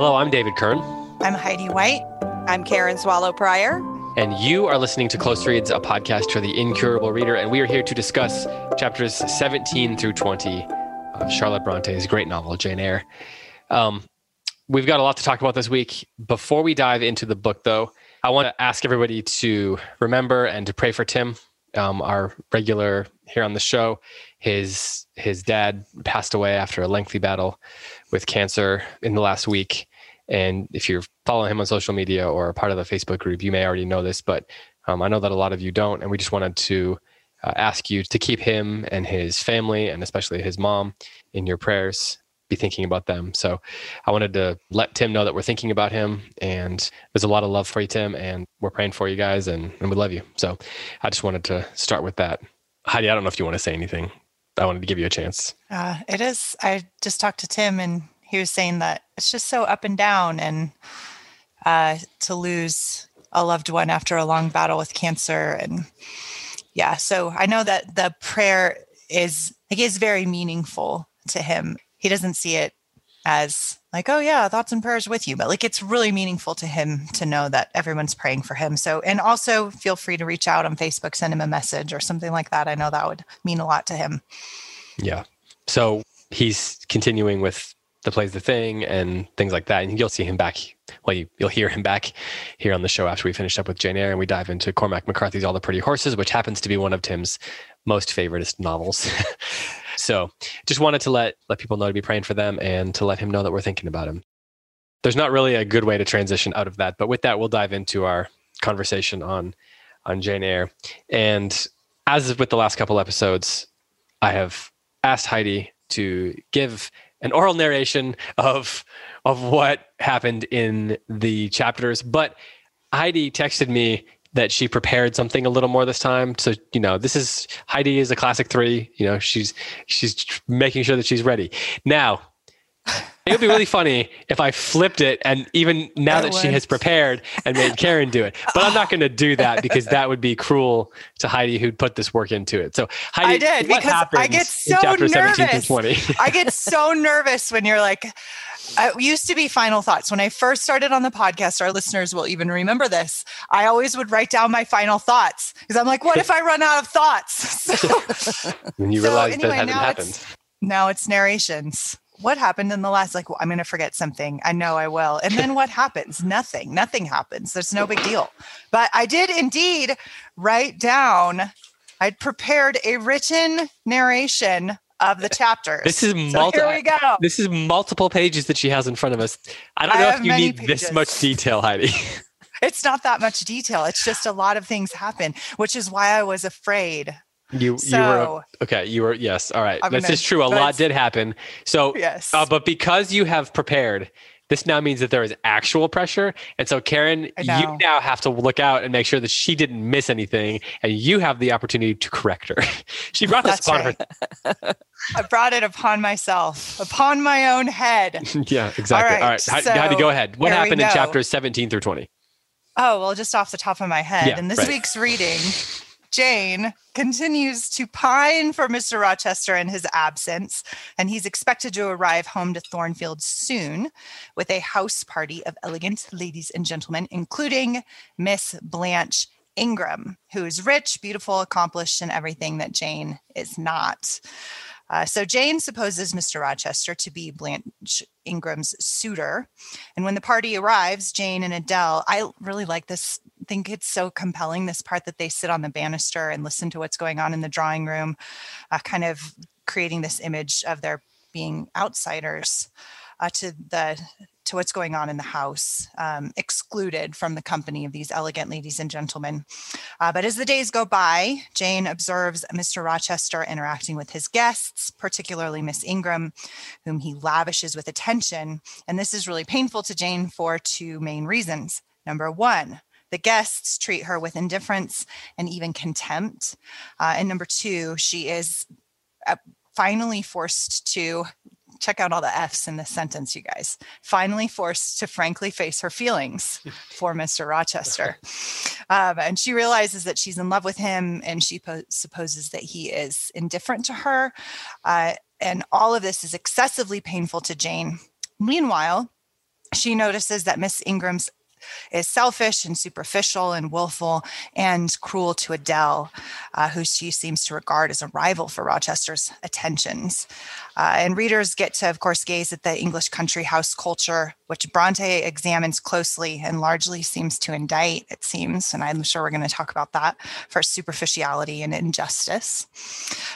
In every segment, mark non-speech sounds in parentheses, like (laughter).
Hello, I'm David Kern. I'm Heidi White. I'm Karen Swallow Prior. And you are listening to Close Reads, a podcast for the incurable reader. And we are here to discuss chapters 17 through 20 of Charlotte Bronte's great novel, Jane Eyre. Um, we've got a lot to talk about this week. Before we dive into the book, though, I want to ask everybody to remember and to pray for Tim, um, our regular here on the show. His his dad passed away after a lengthy battle with cancer in the last week. And if you're following him on social media or a part of the Facebook group, you may already know this, but um, I know that a lot of you don't. And we just wanted to uh, ask you to keep him and his family, and especially his mom, in your prayers. Be thinking about them. So I wanted to let Tim know that we're thinking about him, and there's a lot of love for you, Tim, and we're praying for you guys, and, and we love you. So I just wanted to start with that. Heidi, I don't know if you want to say anything. I wanted to give you a chance. Uh, it is. I just talked to Tim, and he was saying that it's just so up and down and uh, to lose a loved one after a long battle with cancer and yeah so i know that the prayer is like is very meaningful to him. He doesn't see it as like oh yeah thoughts and prayers with you but like it's really meaningful to him to know that everyone's praying for him. So and also feel free to reach out on facebook send him a message or something like that. I know that would mean a lot to him. Yeah. So he's continuing with the plays the thing and things like that. And you'll see him back. Well, you, will hear him back here on the show after we finish up with Jane Eyre and we dive into Cormac McCarthy's All the Pretty Horses, which happens to be one of Tim's most favoriteest novels. (laughs) so just wanted to let let people know to be praying for them and to let him know that we're thinking about him. There's not really a good way to transition out of that, but with that, we'll dive into our conversation on on Jane Eyre. And as with the last couple episodes, I have asked Heidi to give an oral narration of of what happened in the chapters. But Heidi texted me that she prepared something a little more this time. So you know, this is Heidi is a classic three. You know, she's she's making sure that she's ready. Now, it would be really funny if I flipped it and even now it that she has prepared and made Karen do it. But I'm not going to do that because that would be cruel to Heidi who'd put this work into it. So Heidi, I did because I get so nervous. I get so nervous when you're like, it used to be final thoughts. When I first started on the podcast, our listeners will even remember this. I always would write down my final thoughts because I'm like, what if I run out of thoughts? (laughs) So, (laughs) and you so realize anyway, that hasn't happened. It's, now it's narrations what happened in the last like well, i'm going to forget something. I know i will. And then what happens? (laughs) Nothing. Nothing happens. There's no big deal. But i did indeed write down i'd prepared a written narration of the chapters. This is multiple so here we go. this is multiple pages that she has in front of us. I don't know I if you need pages. this much detail heidi. It's not that much detail. It's just a lot of things happen which is why i was afraid you so, you were okay. You were yes. All right. This is true. A lot did happen. So yes. Uh, but because you have prepared, this now means that there is actual pressure, and so Karen, you now have to look out and make sure that she didn't miss anything, and you have the opportunity to correct her. (laughs) she brought this upon right. her. I brought it upon myself, upon my own head. (laughs) yeah, exactly. All right. All right. So, to go ahead. What happened in chapters seventeen through twenty? Oh well, just off the top of my head, yeah, in this right. week's reading. Jane continues to pine for Mr. Rochester in his absence, and he's expected to arrive home to Thornfield soon with a house party of elegant ladies and gentlemen, including Miss Blanche Ingram, who is rich, beautiful, accomplished, and everything that Jane is not. Uh, so Jane supposes Mr. Rochester to be Blanche Ingram's suitor. And when the party arrives, Jane and Adele, I really like this, think it's so compelling, this part that they sit on the banister and listen to what's going on in the drawing room, uh, kind of creating this image of their being outsiders uh, to the to what's going on in the house, um, excluded from the company of these elegant ladies and gentlemen. Uh, but as the days go by, Jane observes Mr. Rochester interacting with his guests, particularly Miss Ingram, whom he lavishes with attention. And this is really painful to Jane for two main reasons. Number one, the guests treat her with indifference and even contempt. Uh, and number two, she is uh, finally forced to check out all the F's in this sentence, you guys. Finally forced to frankly face her feelings (laughs) for Mr. Rochester. (laughs) Um, and she realizes that she's in love with him and she po- supposes that he is indifferent to her. Uh, and all of this is excessively painful to Jane. Meanwhile, She notices that Miss Ingram's is selfish and superficial and willful and cruel to Adele, uh, who she seems to regard as a rival for Rochester's attentions. Uh, and readers get to, of course, gaze at the English country house culture, which Bronte examines closely and largely seems to indict, it seems. And I'm sure we're going to talk about that for superficiality and injustice.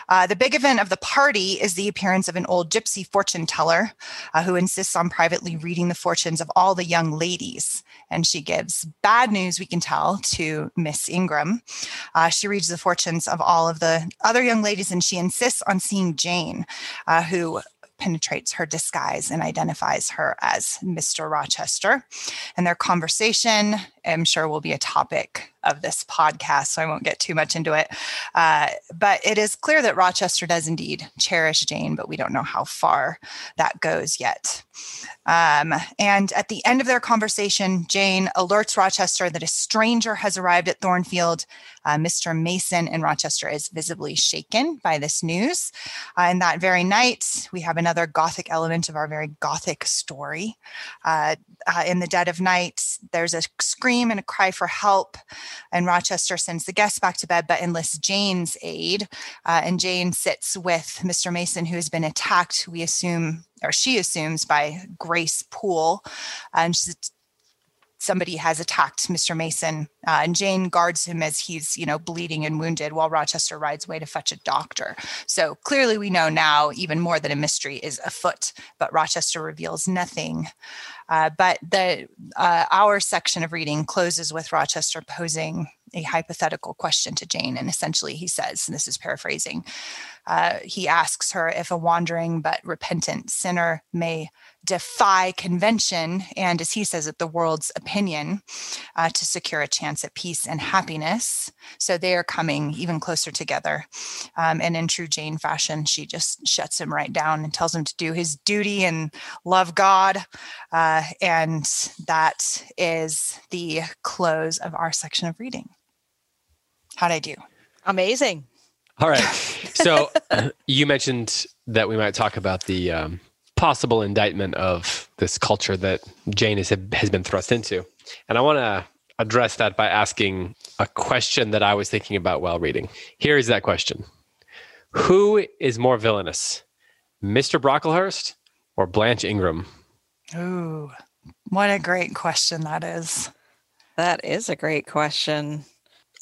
Uh, the big event of the party is the appearance of an old gypsy fortune teller uh, who insists on privately reading the fortunes of all the young ladies. And she gives bad news, we can tell, to Miss Ingram. Uh, she reads the fortunes of all of the other young ladies and she insists on seeing Jane, uh, who penetrates her disguise and identifies her as Mr. Rochester. And their conversation, I'm sure, will be a topic of this podcast, so I won't get too much into it. Uh, but it is clear that Rochester does indeed cherish Jane, but we don't know how far that goes yet. Um, and at the end of their conversation, Jane alerts Rochester that a stranger has arrived at Thornfield. Uh, Mr. Mason in Rochester is visibly shaken by this news. Uh, and that very night, we have another Gothic element of our very Gothic story. Uh, uh in the dead of night, there's a scream and a cry for help. And Rochester sends the guests back to bed, but enlists Jane's aid. Uh, and Jane sits with Mr. Mason, who has been attacked, we assume, or she assumes, by Grace Poole. And somebody has attacked Mr. Mason, uh, and Jane guards him as he's, you know, bleeding and wounded, while Rochester rides away to fetch a doctor. So clearly, we know now even more that a mystery is afoot. But Rochester reveals nothing. Uh, but the uh, our section of reading closes with Rochester posing a hypothetical question to Jane, and essentially he says, and this is paraphrasing, uh, he asks her if a wandering but repentant sinner may defy convention and, as he says it, the world's opinion uh, to secure a chance at peace and happiness. So they are coming even closer together. Um, and in true Jane fashion, she just shuts him right down and tells him to do his duty and love God. Uh, and that is the close of our section of reading. How'd I do? Amazing. All right. So (laughs) you mentioned that we might talk about the um, possible indictment of this culture that Jane has, has been thrust into. And I want to address that by asking a question that I was thinking about while reading. Here is that question Who is more villainous, Mr. Brocklehurst or Blanche Ingram? Ooh, what a great question that is. That is a great question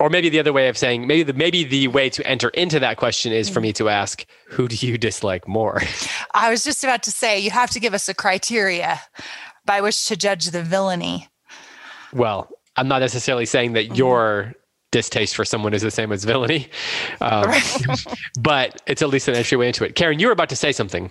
or maybe the other way of saying maybe the maybe the way to enter into that question is for me to ask who do you dislike more (laughs) i was just about to say you have to give us a criteria by which to judge the villainy well i'm not necessarily saying that mm-hmm. your distaste for someone is the same as villainy um, (laughs) (laughs) but it's at least an entry way into it karen you were about to say something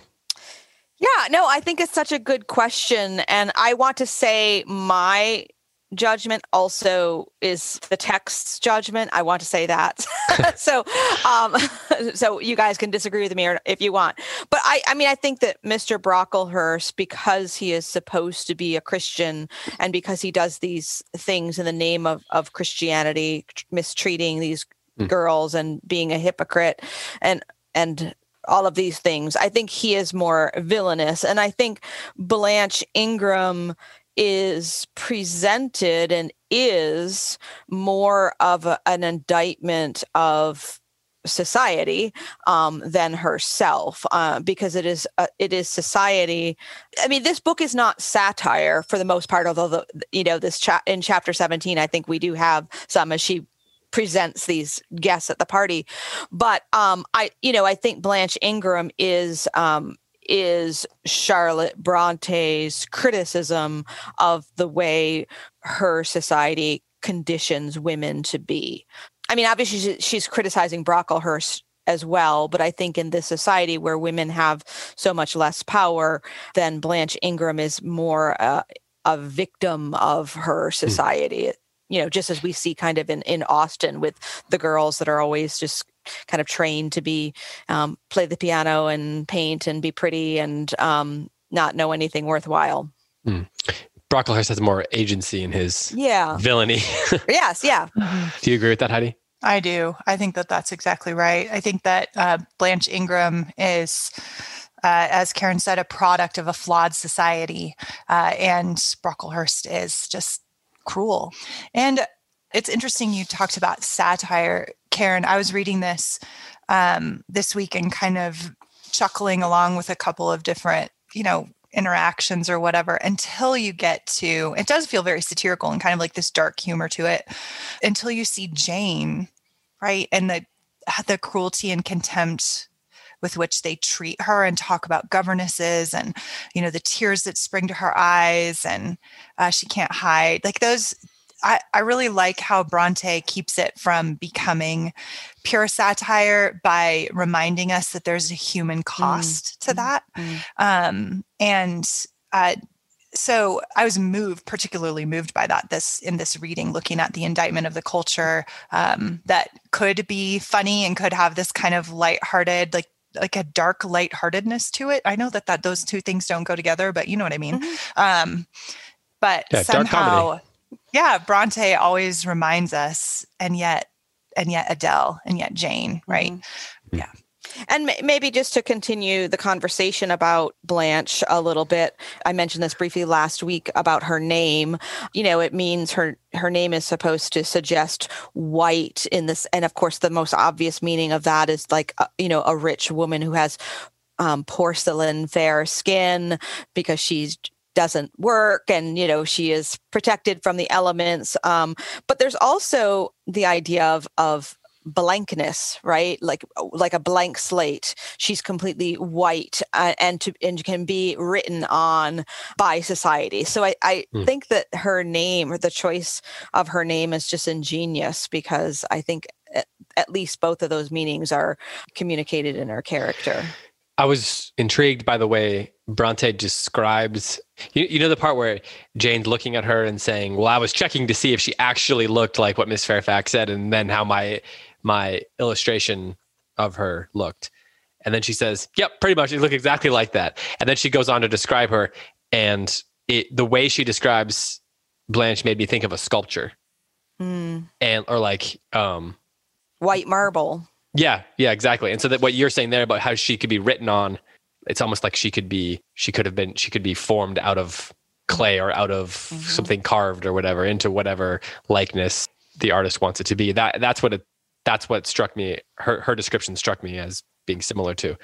yeah, no, I think it's such a good question. And I want to say my judgment also is the text's judgment. I want to say that. (laughs) (laughs) so, um, (laughs) so you guys can disagree with me if you want. But I, I mean, I think that Mr. Brocklehurst, because he is supposed to be a Christian and because he does these things in the name of, of Christianity, mistreating these mm. girls and being a hypocrite and, and all of these things. I think he is more villainous. And I think Blanche Ingram is presented and is more of a, an indictment of society um, than herself uh, because it is uh, it is society. I mean this book is not satire for the most part although the you know this in chapter 17 i think we do have some as she presents these guests at the party. But um i you know i think blanche ingram is um is Charlotte Bronte's criticism of the way her society conditions women to be. I mean, obviously, she's criticizing Brocklehurst as well, but I think in this society where women have so much less power, then Blanche Ingram is more uh, a victim of her hmm. society. Mm. You know, just as we see kind of in, in Austen with the girls that are always just kind of trained to be um, play the piano and paint and be pretty and um, not know anything worthwhile. Mm. Brocklehurst has more agency in his yeah villainy. (laughs) yes, yeah. Do you agree with that, Heidi? I do. I think that that's exactly right. I think that uh, Blanche Ingram is uh, as Karen said, a product of a flawed society. Uh, and Brocklehurst is just cruel. And it's interesting you talked about satire, Karen. I was reading this um, this week and kind of chuckling along with a couple of different, you know, interactions or whatever until you get to it does feel very satirical and kind of like this dark humor to it until you see Jane, right? And the the cruelty and contempt with which they treat her and talk about governesses and you know the tears that spring to her eyes and uh, she can't hide like those I, I really like how Bronte keeps it from becoming pure satire by reminding us that there's a human cost mm. to that. Mm. Um, and uh, so I was moved, particularly moved by that this in this reading, looking at the indictment of the culture um, that could be funny and could have this kind of lighthearted, like like a dark lightheartedness to it. I know that that those two things don't go together, but you know what I mean. Mm-hmm. Um, but yeah, somehow yeah, Bronte always reminds us, and yet, and yet Adele, and yet Jane, right? Mm-hmm. Yeah. And maybe just to continue the conversation about Blanche a little bit, I mentioned this briefly last week about her name. You know, it means her her name is supposed to suggest white in this, and of course, the most obvious meaning of that is like uh, you know a rich woman who has um, porcelain fair skin because she's doesn't work and you know she is protected from the elements um, but there's also the idea of of blankness right like like a blank slate she's completely white uh, and to and can be written on by society so i i hmm. think that her name or the choice of her name is just ingenious because i think at, at least both of those meanings are communicated in her character I was intrigued by the way Bronte describes. You, you, know the part where Jane's looking at her and saying, "Well, I was checking to see if she actually looked like what Miss Fairfax said, and then how my my illustration of her looked." And then she says, "Yep, pretty much. It looked exactly like that." And then she goes on to describe her, and it the way she describes Blanche made me think of a sculpture, mm. and or like um, white marble. Yeah, yeah, exactly. And so that what you're saying there about how she could be written on, it's almost like she could be she could have been she could be formed out of clay or out of mm-hmm. something carved or whatever into whatever likeness the artist wants it to be. That that's what it that's what struck me her her description struck me as being similar to.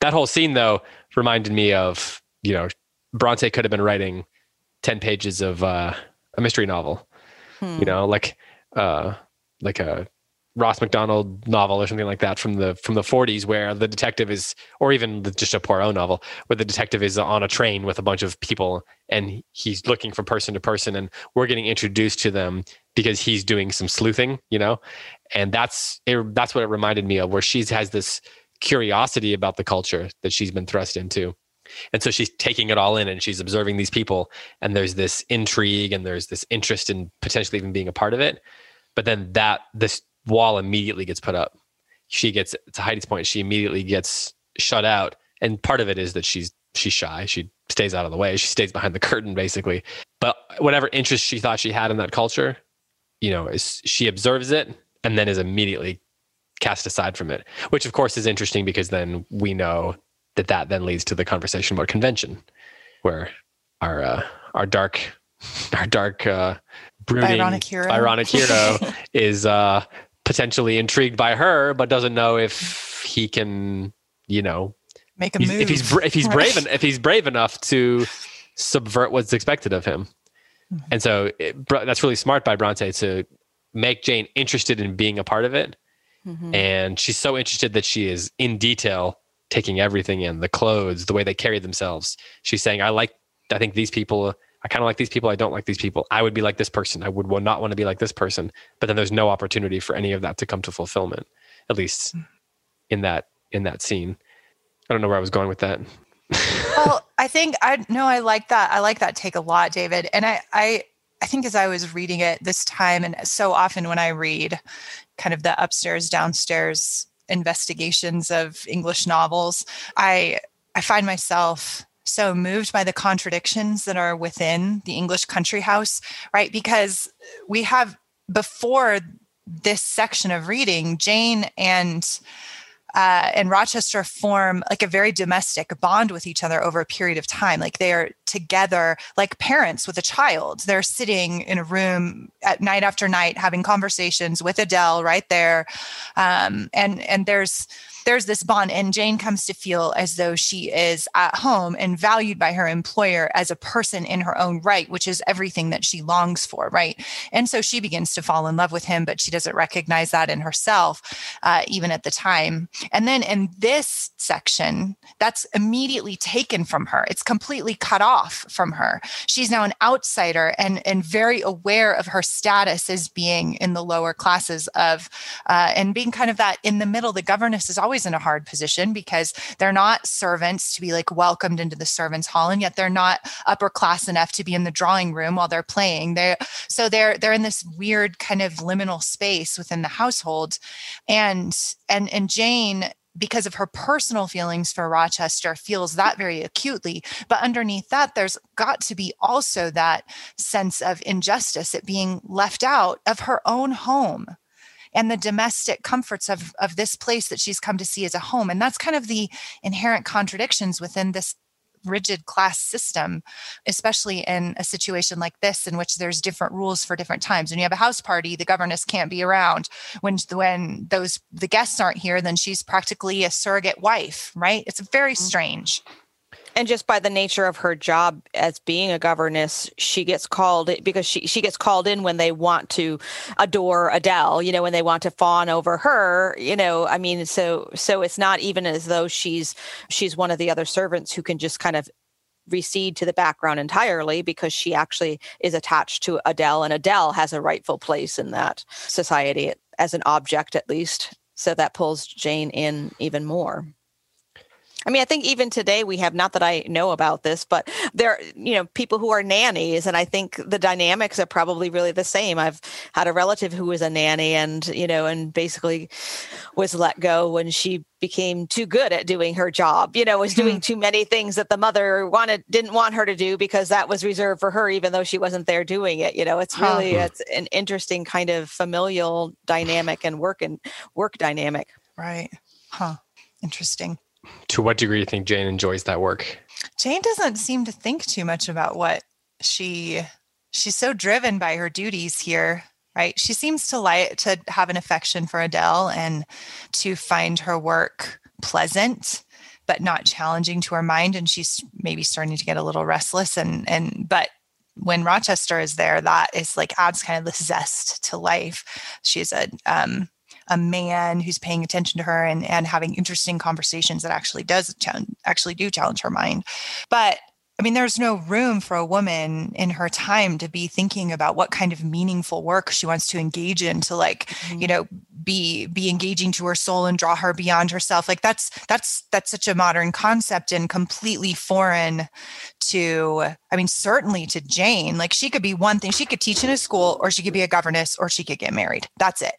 That whole scene though reminded me of, you know, Bronte could have been writing 10 pages of uh, a mystery novel. Hmm. You know, like uh like a Ross Macdonald novel or something like that from the from the 40s where the detective is or even just a Poirot novel where the detective is on a train with a bunch of people and he's looking from person to person and we're getting introduced to them because he's doing some sleuthing, you know? And that's it, that's what it reminded me of where she has this curiosity about the culture that she's been thrust into. And so she's taking it all in and she's observing these people and there's this intrigue and there's this interest in potentially even being a part of it. But then that this wall immediately gets put up. She gets to Heidi's point. She immediately gets shut out, and part of it is that she's she's shy. She stays out of the way. She stays behind the (laughs) curtain, basically. But whatever interest she thought she had in that culture, you know, is she observes it and then is immediately cast aside from it. Which, of course, is interesting because then we know that that then leads to the conversation about convention, where our uh, our dark (laughs) our dark uh, brooding ironic hero, ironic hero (laughs) is uh, potentially intrigued by her, but doesn't know if he can, you know, make a move. If he's if he's brave (laughs) if he's brave enough to subvert what's expected of him, mm-hmm. and so it, that's really smart by Bronte to make Jane interested in being a part of it, mm-hmm. and she's so interested that she is in detail taking everything in the clothes, the way they carry themselves. She's saying, "I like, I think these people." I kind of like these people. I don't like these people. I would be like this person. I would not want to be like this person. But then there's no opportunity for any of that to come to fulfillment, at least hmm. in that in that scene. I don't know where I was going with that. (laughs) well, I think I no, I like that. I like that take a lot, David. And I I I think as I was reading it this time, and so often when I read kind of the upstairs downstairs investigations of English novels, I I find myself so moved by the contradictions that are within the English country house, right? Because we have before this section of reading, Jane and uh, and Rochester form like a very domestic bond with each other over a period of time. Like they are together, like parents with a child. They're sitting in a room at night after night having conversations with Adele right there, um, and and there's there's this bond and jane comes to feel as though she is at home and valued by her employer as a person in her own right which is everything that she longs for right? And so she begins to fall in love with him but she doesn't recognize that in herself uh, even at the time. And then in this section that's immediately taken from her. It's completely cut off from her. She's now an outsider and and very aware of her status as being in the lower classes of uh, and being kind of that in the middle the governess is always always in a hard position because they're not servants to be like welcomed into the servants hall and yet they're not upper class enough to be in the drawing room while they're playing. They so they're they're in this weird kind of liminal space within the household. And and and jane because of her personal feelings for Rochester, feels that very acutely. But underneath that, there's got to be also that sense of injustice at being left out of her own home and the domestic comforts of, of this place that she's come to see as a home. And that's kind of the inherent contradictions within this rigid class system, especially in a situation like this, in which there's different rules for different times. When you have a house party, the governess can't be around. When when those the guests aren't here, then she's practically a surrogate wife, right? It's very mm-hmm. strange and just by the nature of her job as being a governess she gets called because she she gets called in when they want to adore Adele you know when they want to fawn over her you know i mean so so it's not even as though she's she's one of the other servants who can just kind of recede to the background entirely because she actually is attached to Adele and Adele has a rightful place in that society as an object at least. So that pulls Jane in even more I mean, I think even today we have not that I know about this, but there, you know, people who are nannies, and I think the dynamics are probably really the same. I've had a relative who was a nanny, and you know, and basically was let go when she became too good at doing her job. You know, was doing hmm. too many things that the mother wanted didn't want her to do because that was reserved for her, even though she wasn't there doing it. You know, it's really huh. it's an interesting kind of familial dynamic and work and work dynamic. Right. Huh. Interesting to what degree do you think Jane enjoys that work? Jane doesn't seem to think too much about what she she's so driven by her duties here right she seems to like to have an affection for adele and to find her work pleasant but not challenging to her mind and she's maybe starting to get a little restless and and but when rochester is there that is like adds kind of this zest to life she's a um a man who's paying attention to her and, and having interesting conversations that actually does actually do challenge her mind. But I mean, there's no room for a woman in her time to be thinking about what kind of meaningful work she wants to engage in to like, mm-hmm. you know, be be engaging to her soul and draw her beyond herself. Like that's that's that's such a modern concept and completely foreign to I mean, certainly to Jane. Like she could be one thing, she could teach in a school or she could be a governess or she could get married. That's it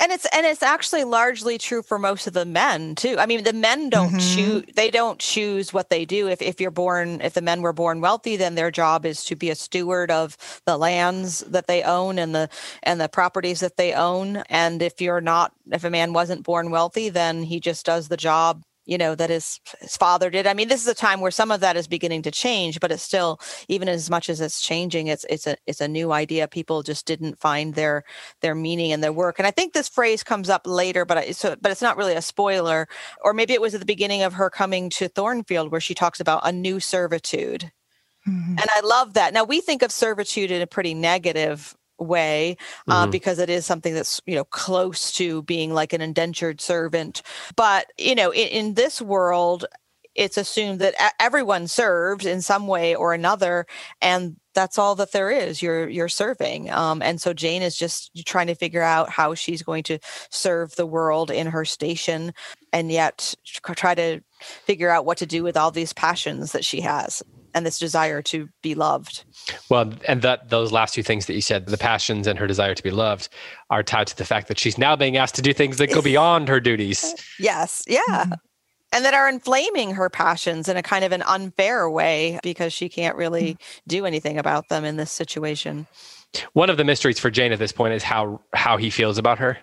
and it's and it's actually largely true for most of the men too. I mean the men don't mm-hmm. choose they don't choose what they do. If, if you're born if the men were born wealthy then their job is to be a steward of the lands that they own and the and the properties that they own. And if you're not if a man wasn't born wealthy then he just does the job you know that his his father did. I mean, this is a time where some of that is beginning to change, but it's still even as much as it's changing, it's it's a it's a new idea. People just didn't find their their meaning in their work, and I think this phrase comes up later, but I, so but it's not really a spoiler, or maybe it was at the beginning of her coming to Thornfield where she talks about a new servitude. Mm-hmm. And I love that. Now we think of servitude in a pretty negative way uh, mm-hmm. because it is something that's you know close to being like an indentured servant. But you know in, in this world it's assumed that everyone serves in some way or another and that's all that there is. You're you're serving. Um, and so jane is just trying to figure out how she's going to serve the world in her station and yet try to figure out what to do with all these passions that she has and this desire to be loved. Well, and that those last two things that you said, the passions and her desire to be loved, are tied to the fact that she's now being asked to do things that go (laughs) beyond her duties. Yes, yeah. Mm-hmm. And that are inflaming her passions in a kind of an unfair way because she can't really mm-hmm. do anything about them in this situation. One of the mysteries for Jane at this point is how how he feels about her.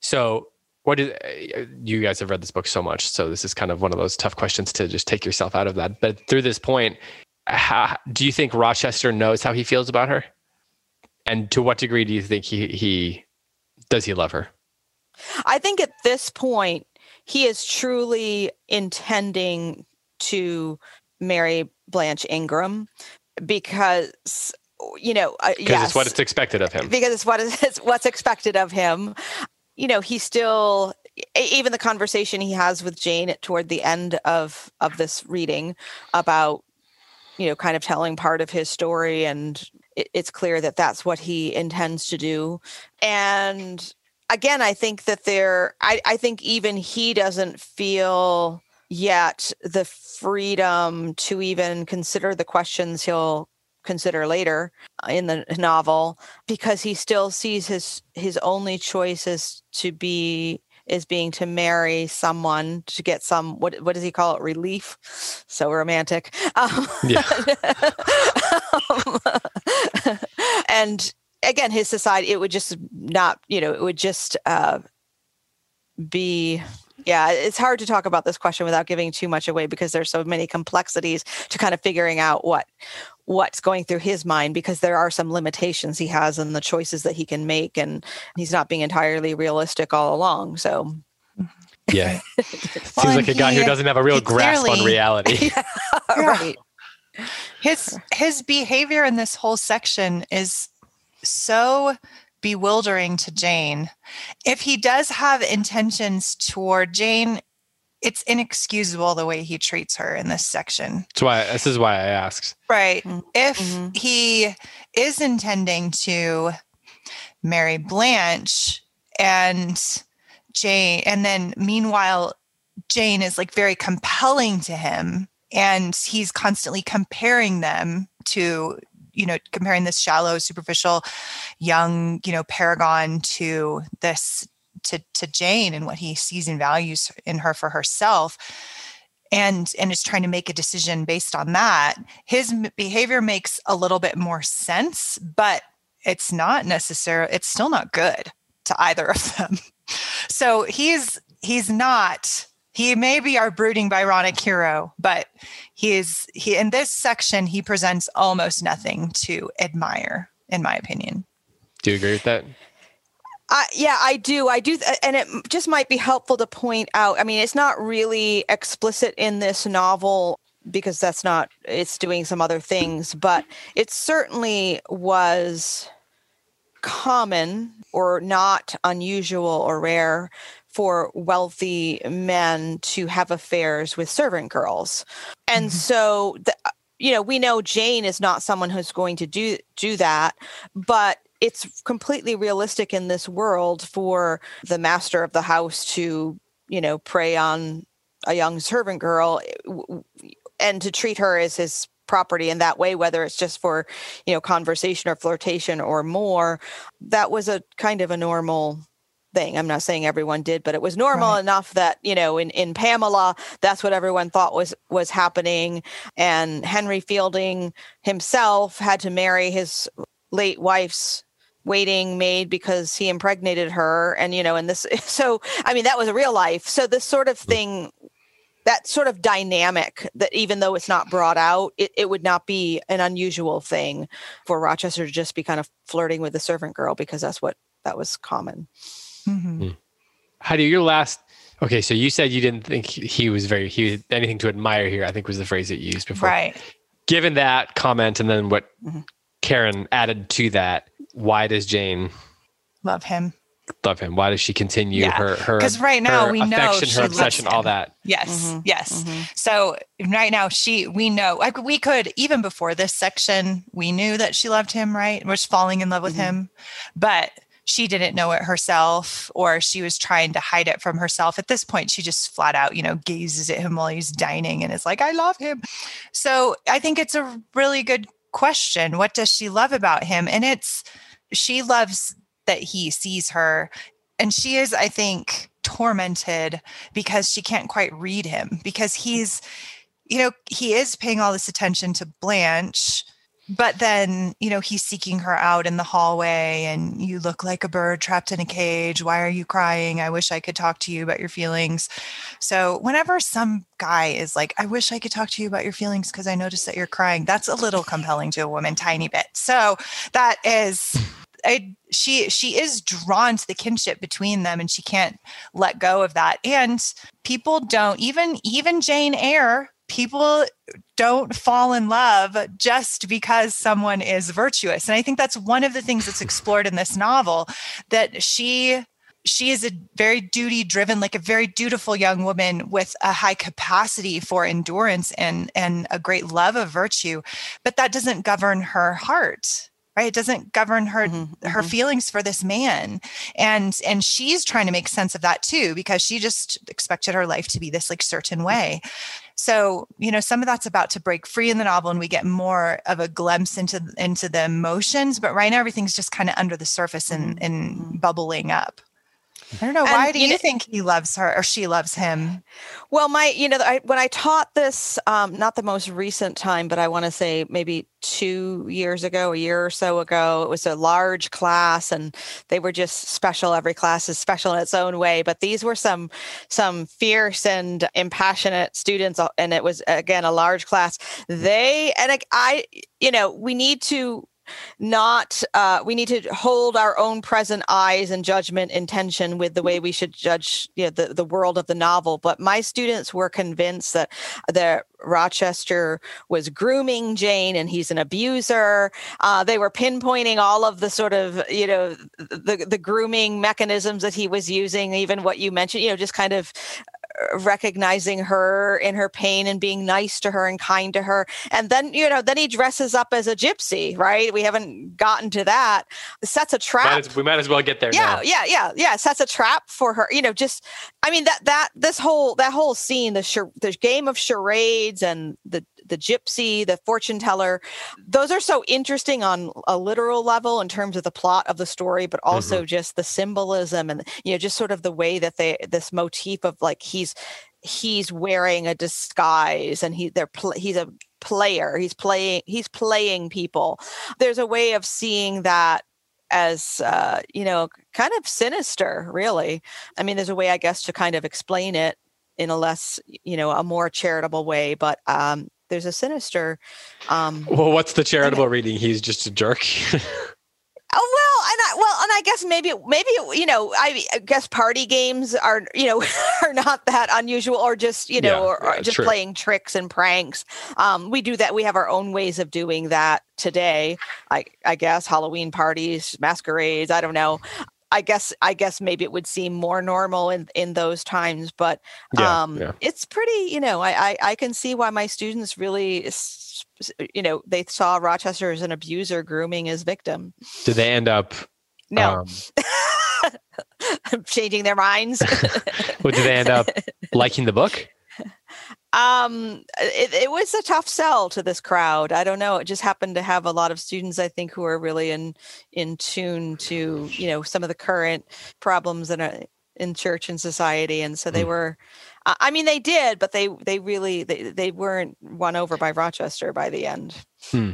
So what is uh, you guys have read this book so much so this is kind of one of those tough questions to just take yourself out of that but through this point how, do you think rochester knows how he feels about her? And to what degree do you think he he does he love her? I think at this point he is truly intending to marry blanche ingram because you know uh, because yes, it's what it's expected of him. Because it's what is (laughs) it's what's expected of him. You know, he still even the conversation he has with Jane toward the end of of this reading about you know kind of telling part of his story and it, it's clear that that's what he intends to do. And again i think that there I, I think even he doesn't feel yet the freedom to even consider the questions he'll consider later uh, in the novel because he still sees his his only choice is to be is being to marry someone to get some what what does he call it? Relief? So romantic. Um, yeah. (laughs) um, and again his society it would just not you know it would just uh, be yeah it's hard to talk about this question without giving too much away because there's so many complexities to kind of figuring out what what's going through his mind because there are some limitations he has and the choices that he can make and he's not being entirely realistic all along so. Mm-hmm. Yeah. (laughs) Seems like a guy he, who doesn't have a real grasp clearly, on reality. (laughs) Yeah, (laughs) right. His his behavior in this whole section is so bewildering to Jane. If he does have intentions toward Jane, it's inexcusable the way he treats her in this section. That's why this is why I asked. Right. Mm-hmm. If mm-hmm. he is intending to marry Blanche and Jane, and then meanwhile, Jane is like very compelling to him, and he's constantly comparing them to you know comparing this shallow superficial young you know paragon to this to to Jane and what he sees and values in her for herself and and is trying to make a decision based on that his behavior makes a little bit more sense but it's not necessary it's still not good to either of them. (laughs) So he's he's not he may be our brooding Byronic hero but he is he in this section he presents almost nothing to admire in my opinion do you agree with that uh, yeah, I do. I do. And it just might be helpful to point out. I mean, it's not really explicit in this novel because that's not, it's doing some other things, but it certainly was common or not unusual or rare for wealthy men to have affairs with servant girls. And mm-hmm. so, the, you know, we know Jane is not someone who's going to do do that, but it's completely realistic in this world for the master of the house to, you know, prey on a young servant girl eh, and to treat her as his property in that way whether it's just for you know conversation or flirtation or more that was a kind of a normal thing. I'm not saying everyone did but it was normal right. enough that you know in in pamela that's what everyone thought was was happening. And henry fielding himself had to marry his late wife's waiting maid because he impregnated her. And you know and this (laughs) so i mean that was a real life. So this sort of mm. thing that sort of dynamic that even though it's not brought out it, it would not be an unusual thing for rochester to just be kind of flirting with the servant girl because that's what that was common mm-hmm. Hmm. how do your last okay so you said you didn't think he was very he was anything to admire here i think was the phrase that you used before right given that comment and then what mm-hmm. karen added to that why does Jane love him? Love him. Why does she continue yeah. her her? Because right now we know her obsession, all that. Yes, mm-hmm. yes. Mm-hmm. So right now she we know like we could even before this section we knew that she loved him. Right, was falling in love with mm-hmm. him, but she didn't know it herself or she was trying to hide it from herself. At this point, she just flat out, you know, gazes at him while he's dining and is like, I love him. So I think it's a really good question what does she love about him and it's she loves that he sees her and she is i think tormented because she can't quite read him because he's you know he is paying all this attention to blanche but then you know he's seeking her out in the hallway and you look like a bird trapped in a cage. Why are you crying? I wish i could talk to you about your feelings. So whenever some guy is like i wish i could talk to you about your feelings because i noticed that you're crying that's a little compelling to a woman tiny bit. So that is I, she she is drawn to the kinship between them and she can't let go of that. And people don't even even jane eyre people don't fall in love just because someone is virtuous. And i think that's one of the things that's explored in this novel that she she is a very duty driven like a very dutiful young woman with a high capacity for endurance and and a great love of virtue but that doesn't govern her heart right it doesn't govern her mm-hmm, her mm-hmm. feelings for this man and and she's trying to make sense of that too because she just expected her life to be this like certain way so you know some of that's about to break free in the novel and we get more of a glimpse into into the emotions but right now everything's just kind of under the surface and mm-hmm. and mm-hmm. bubbling up I don't know. And, why do you, you know, think he loves her or she loves him? Well, my, you know, I, when I taught this, um, not the most recent time, but I want to say maybe two years ago, a year or so ago, it was a large class and they were just special. Every class is special in its own way, but these were some, some fierce and impassionate students. Uh, and it was, again, a large class. They, and I, I you know, we need to not uh, we need to hold our own present eyes and judgment intention with the way we should judge you know, the, the world of the novel. But my students were convinced that that rochester was grooming jane and he's an abuser. Uh, they were pinpointing all of the sort of you know the the grooming mechanisms that he was using even what you mentioned you know just kind of recognizing her in her pain and being nice to her and kind to her. And then, you know, then he dresses up as a gypsy, right? We haven't gotten to that. Sets a trap. Might as, we might as well get there. Yeah, now. yeah, yeah, yeah. Sets a trap for her. You know, just I mean that that this whole that whole scene, the char- the game of charades and the the gypsy, the fortune teller, those are so interesting on a literal level in terms of the plot of the story, but also mm-hmm. just the symbolism and you know just sort of the way that they this motif of like he's he's wearing a disguise and he they're pl- he's a player. He's playing he's playing people. There's a way of seeing that as uh, you know kind of sinister really. I mean there's a way i guess to kind of explain it in a less you know a more charitable way but um there's a sinister. Um, well, what's the charitable reading? He's just a jerk. (laughs) Oh well, and I well, and I guess maybe maybe you know, I, guess party games are you know (laughs) are not that unusual, or just you know, yeah, or, or yeah, just true. playing tricks and pranks. Um, we do that. We have our own ways of doing that today. I I guess Halloween parties, masquerades. I don't know. I guess I guess maybe it would seem more normal in in those times, but yeah, um, yeah. it's pretty. You know, I, I, I can see why my students really, you know, they saw Rochester as an abuser grooming his victim. Did they end up? No. Um, (laughs) changing their minds. (laughs) well, did they end up (laughs) liking the book? Um, it, it was a tough sell to this crowd. I don't know. It just happened to have a lot of students, I think, who are really in in tune to you know some of the current problems in a, in church and society, and so they mm. were. I mean, they did, but they they really they, they weren't won over by Rochester by the end. Hmm.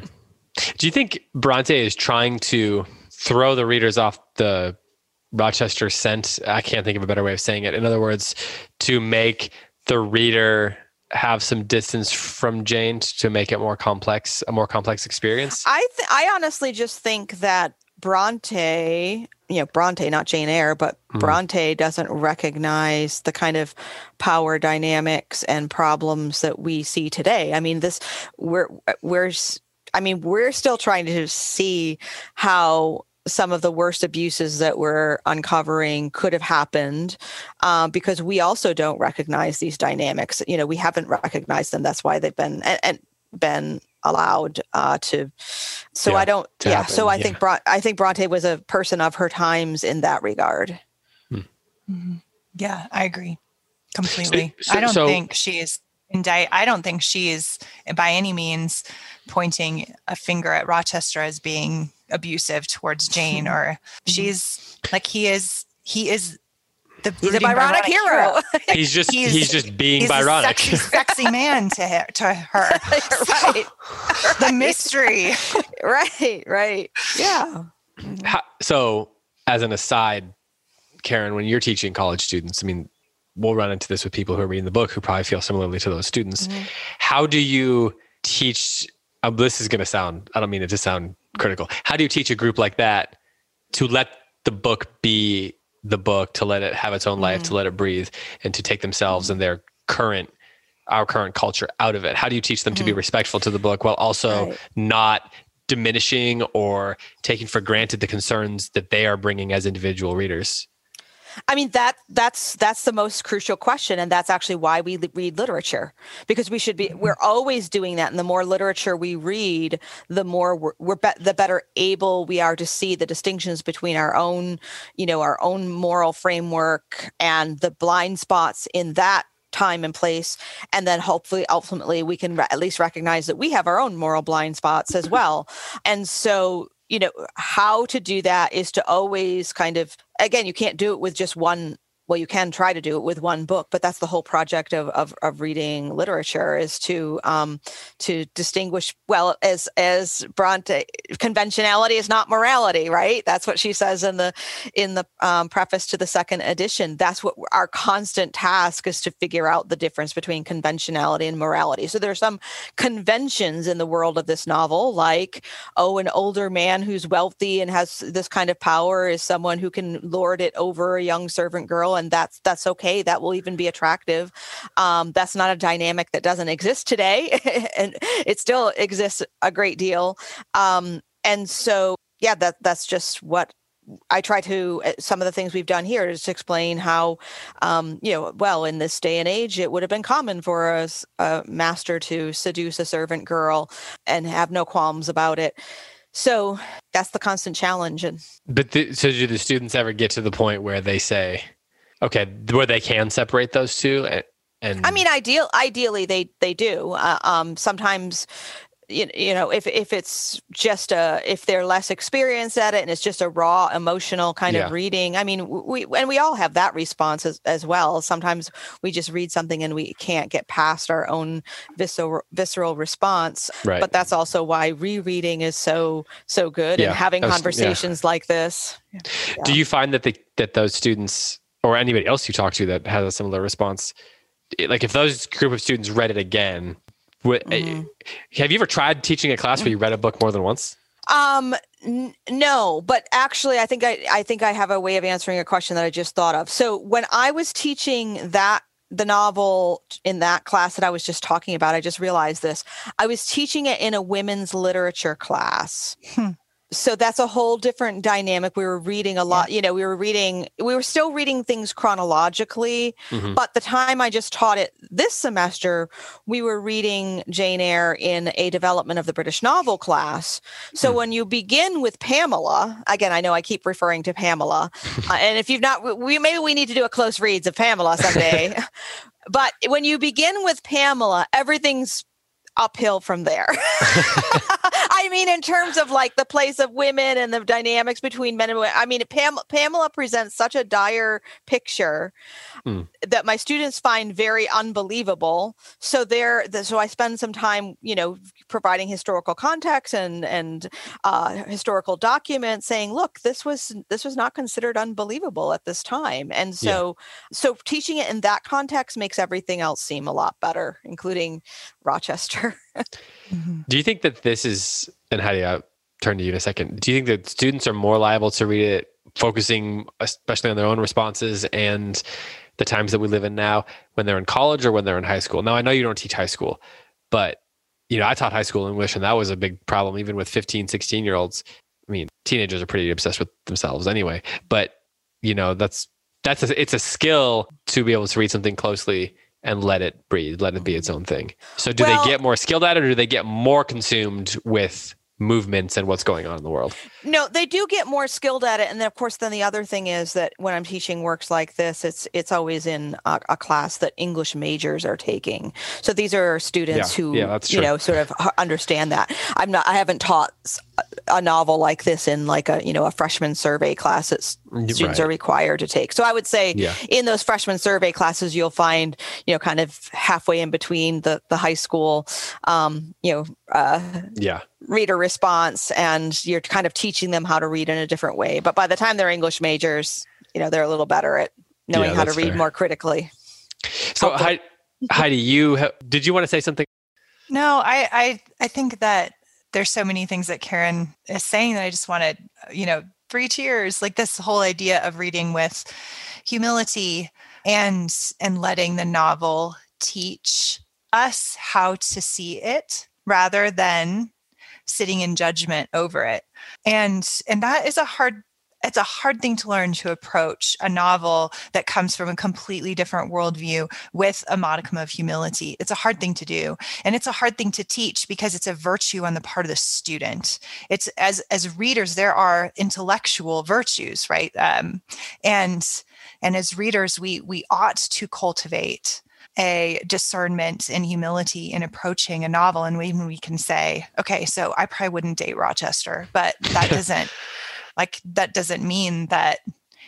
Do you think Bronte is trying to throw the readers off the Rochester scent? I can't think of a better way of saying it. In other words, to make the reader have some distance from Jane to make it more complex, a more complex experience? I th- I honestly just think that Bronte, you know, Bronte, not Jane Eyre, but mm. Bronte doesn't recognize the kind of power dynamics and problems that we see today. I mean, this we're we're I mean, we're still trying to see how some of the worst abuses that we're uncovering could have happened um, because we also don't recognize these dynamics. You know, we haven't recognized them. That's why they've been and, and been allowed uh, to. So yeah, I don't. Yeah. Happen. So I yeah. think Bron- I think Bronte was a person of her times in that regard. Hmm. Mm-hmm. Yeah, I agree completely. So, so, I don't so, think she's indict. I don't think she is by any means pointing a finger at Rochester as being abusive towards Jane (laughs) or she's like he is he is the he's a Byronic, hero. hero. (laughs) he's just he's, he's, just being he's Byronic. Sexy, sexy (laughs) man to her. To her. right. the mystery. right. Right. Yeah. How, so, as an aside, Karen, when you're teaching college students, I mean, we'll run into this with people who are reading the book who probably feel similarly to those students. Mm-hmm. How do you teach? Um, this is going to sound. I don't mean it to sound critical. How do you teach a group like that to let the book be the book, to let it have its own life, mm-hmm. to let it breathe, and to take themselves and their current our current culture out of it? How do you teach them mm-hmm. to be mm-hmm. respectful to the book while also right. not diminishing or taking for granted the concerns that they are bringing as individual readers? I mean that that's that's the most crucial question, and that's actually why we read literature because we should be mm-hmm. we're always doing that, and the more literature we read, the more we're, we're be, the better able we are to see the distinctions between our own, you know, our own moral framework and the blind spots in that time and place and then hopefully ultimately we can re- at least recognize that we have our own moral blind spots as well and so you know how to do that is to always kind of again you can't do it with just one well you can try to do it with one book but that's the whole project of of, of reading literature is to um to distinguish well as as bronte conventionality is not morality right? That's what she says in the in the um, preface to the second edition. That's what our constant task is to figure out the difference between conventionality and morality. So there are some conventions in the world of this novel like oh an older man who's wealthy and has this kind of power is someone who can lord it over a young servant girl and that's that's okay that will even be attractive um, that's not a dynamic that doesn't exist today (laughs) and it still exists a great deal um, and so yeah that that's just what I try to uh, some of the things we've done here is to explain how, um, you know, well, in this day and age, it would have been common for a, a master to seduce a servant girl and have no qualms about it. So that's the constant challenge. And but the, so do the students ever get to the point where they say, Okay, where they can separate those two, and, and I mean, ideal ideally they they do. Uh, um, sometimes you, you know if if it's just a if they're less experienced at it and it's just a raw emotional kind yeah. of reading i mean we and we all have that response as, as well sometimes we just read something and we can't get past our own visceral visceral response right. but that's also why rereading is so so good yeah. and having conversations yeah. like this do you find that the that those students or anybody else you talk to that has a similar response like if those group of students read it again eh, mm-hmm. have you ever tried teaching a class where you read a book more than once um n- no but actually i think i i think i have a way of answering a question that i just thought of so when i was teaching that the novel in that class that I was just talking about, I just realized this. I was teaching it in a women's literature class. Hmm so that's a whole different dynamic we were reading a lot you know we were reading we were still reading things chronologically mm-hmm. but the time i just taught it this semester we were reading jane eyre in a development of the british novel class so mm. when you begin with pamela again i know i keep referring to pamela (laughs) uh, and if you've not we maybe we need to do a close reads of pamela someday (laughs) (laughs) but when you begin with pamela everything's uphill from there. I mean, in terms of like the place of women and the dynamics between men and women. I mean, Pam- Pamela presents such a dire picture mm. that my students find very unbelievable. So there, so I spend some time, you know, providing historical context and and uh, historical documents, saying, look, this was this was not considered unbelievable at this time, and so yeah. so teaching it in that context makes everything else seem a lot better, including Rochester. (laughs) mm-hmm. Do you think that this is, and Heidi, I'll turn to you in a second. Do you think that students are more liable to read it, focusing especially on their own responses and the times that we live in now when they're in college or when they're in high school? Now, I know you don't teach high school, but you know, I taught high school English and that was a big problem, even with 15, 16 year olds. I mean, teenagers are pretty obsessed with themselves anyway, but you know, that's, that's a, it's a skill to be able to read something closely and let it breathe, let it be its mm-hmm. own thing. So do well, they get more skilled at it or do they get more consumed with movements and what's going on in the world. No, they do get more skilled at it, and then of course, then the other thing is that when I'm teaching works like this, it's it's always in a, a class that English majors are taking. So these are students yeah. who yeah, you know sort of understand that. I'm not. I haven't taught a novel like this in like a you know a freshman survey class that students right. are required to take. So I would say yeah. in those freshman survey classes, you'll find you know kind of halfway in between the the high school, um, you know, uh, yeah reader response and you're kind of teaching them how to read in a different way but by the time they're english majors you know they're a little better at knowing yeah, how to read fair. more critically so heidi, heidi you did you want to say something no I, I i think that there's so many things that karen is saying that i just wanted you know three cheers like this whole idea of reading with humility and and letting the novel teach us how to see it rather than sitting in judgment over it. And and that is a hard it's a hard thing to learn to approach a novel that comes from a completely different worldview with a modicum of humility. It's a hard thing to do. And it's a hard thing to teach because it's a virtue on the part of the student. It's as as readers, there are intellectual virtues, right? Um, and and as readers, we we ought to cultivate a discernment and humility in approaching a novel. And even we can say, okay, so I probably wouldn't date Rochester, but that (laughs) doesn't like that doesn't mean that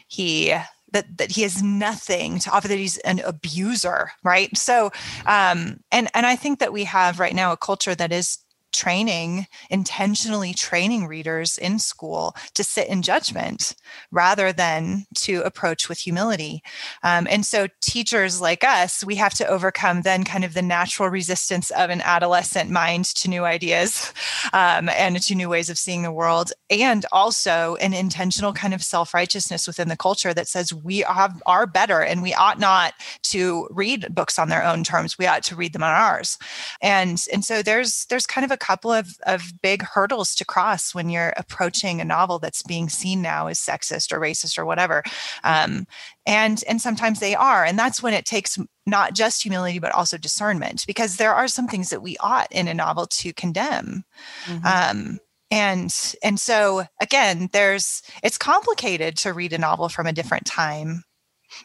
he that that he has nothing to offer that he's an abuser right? So um and and i think that we have right now a culture that is training, intentionally training readers in school to sit in judgment rather than to approach with humility. Um, and so, teachers like us, we have to overcome then kind of the natural resistance of an adolescent mind to new ideas (laughs) um, and to new ways of seeing the world, and also an intentional kind of self righteousness within the culture that says we have, are better and we ought not to read books on their own terms. We ought to read them on ours. And, and so, there's, there's kind of a couple of, of big hurdles to cross when you're approaching a novel that's being seen now as sexist or racist or whatever. Um, and and sometimes they are, and that's when it takes not just humility but also discernment, because there are some things that we ought in a novel to condemn. Mm-hmm. Um, and and so again there's it's complicated to read a novel from a different time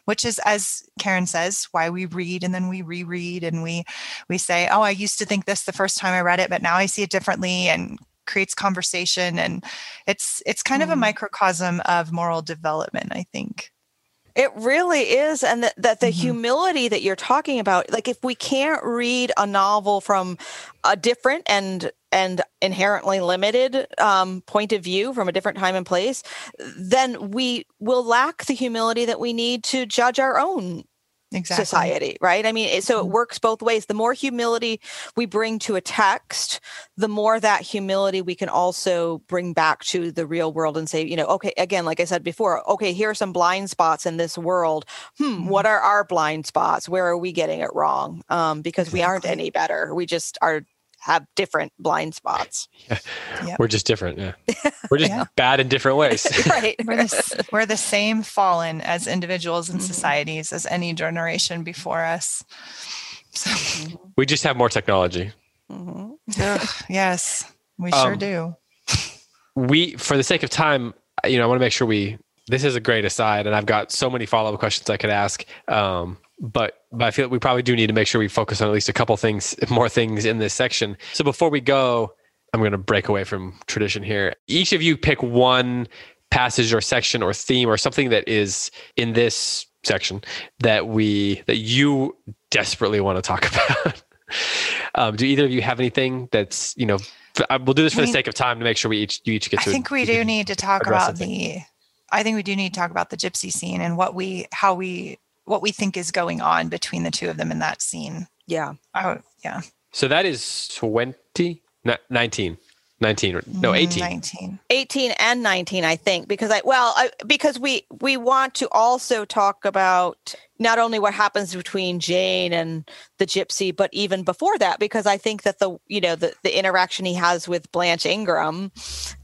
which is as karen says why we read and then we reread and we we say oh i used to think this the first time i read it but now i see it differently and creates conversation and it's it's kind mm. of a mm-hmm. microcosm of moral development i think it really is. And that, that the mm-hmm. humility that you're talking about, like if we can't read a novel from a different and and inherently limited um, point of view from a different time and place, then we will lack the humility that we need to judge our own exactly. society, right? I mean, so it mm-hmm. works both ways. The more humility we bring to a text, the more that humility we can also bring back to the real world and say, you know, okay, again, like I said before, okay, here are some blind spots in this world. Hmm, mm-hmm. what are our blind spots? Where are we getting it wrong? Um, because we aren't any better. We just are have different blind spots. Yeah. Yep. We're just different. Yeah. (laughs) We're just yeah. bad in different ways. (laughs) right. We're the, we're the same fallen as individuals and mm-hmm. societies as any generation before us. So. Mm-hmm. We just have more technology. Mm-hmm. (laughs) yes, we sure um, do. We, for the sake of time, you know, I want to make sure we, this is a great aside, and I've got so many follow up questions I could ask. Um, but but I feel like we probably do need to make sure we focus on at least a couple things, (laughs) more things in this section. So before we go, I'm going to break away from tradition here. Each of you pick one passage or section or theme or something that is in this section that we that you desperately want to talk (laughs) about. um, do either of you have anything that's you know? We'll do this for the sake of time to make sure we each you each get to. I think we do need to talk about the. I think we do need to talk about the gypsy scene and what we how we what we think is going on between the two of them in that scene. Yeah. Oh, yeah. So that is 20, 19. 19 no mm, 18 19 18 and 19 i think because i well I, because we we want to also talk about not only what happens between jane and the gypsy but even before that because i think that the you know the, the interaction he has with blanche ingram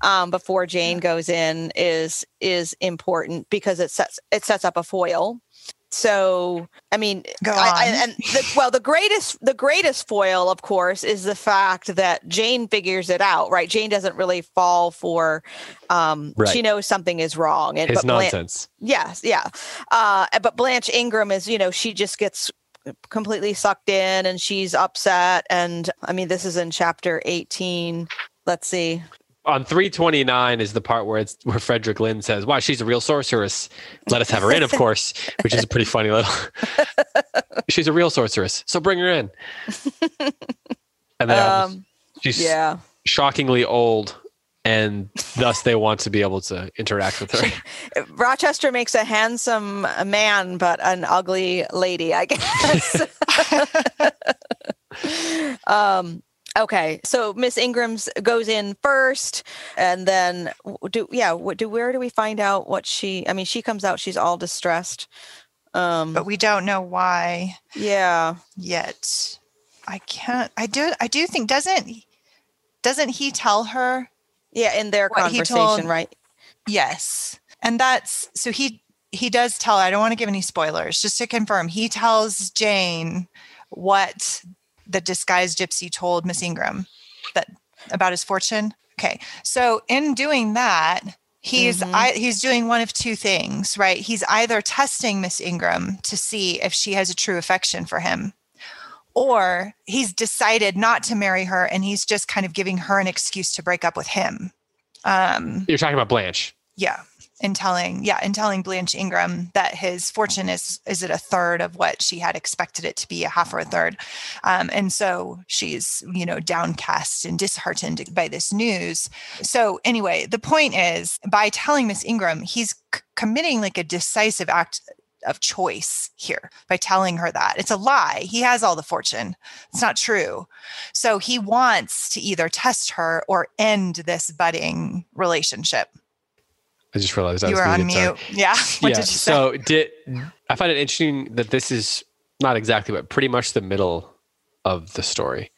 um, before jane goes in is is important because it sets it sets up a foil so I mean, Go I, I, on. and the, well, the greatest the greatest foil, of course, is the fact that Jane figures it out. Right? Jane doesn't really fall for. Um, Right. She knows something is wrong, and His but Blan- nonsense. yes, yeah. Uh, but Blanche Ingram is, you know, she just gets completely sucked in, and she's upset. And I mean, this is in chapter eighteen. Let's see. On 329 is the part where it's where Frederick Lynn says, Wow, she's a real sorceress. Let us have her in, of course, which is a pretty funny little (laughs) she's a real sorceress. So bring her in. And then Um, she's yeah. shockingly old, and thus they want to be able to interact with her. Rochester makes a handsome man, but an ugly lady, I guess. (laughs) um, okay, so Miss Ingram's goes in first, and then do yeah, what do where do we find out what she? I mean, she comes out, she's all distressed. Um, but we don't know why yeah, yet. I can't. I do. I do think doesn't doesn't he tell her yeah, in their conversation, told- right? Yes. And that's so he he does tell I don't want to give any spoilers just to confirm he tells Jane what the disguised gypsy told Miss Ingram that about his fortune. Okay. So in doing that, he's Mhm. I, he's doing one of two things, right? He's either testing Miss Ingram to see if she has a true affection for him or he's decided not to marry her and he's just kind of giving her an excuse to break up with him. Um You're talking about Blanche. yeah in telling yeah in telling blanche ingram that his fortune is is it a third of what she had expected it to be a half or a third. Um, and so she's you know downcast and disheartened by this news. So anyway the point is by telling miss ingram he's c- committing like a decisive act of choice here by telling her that. It's a lie. He has all the fortune. It's not true. So he wants to either test her or end this budding relationship I just realized I you was were on muted, sorry. mute. Yeah. (laughs) What yeah. did you say? so did I find it interesting that this is not exactly, but pretty much the middle of the story.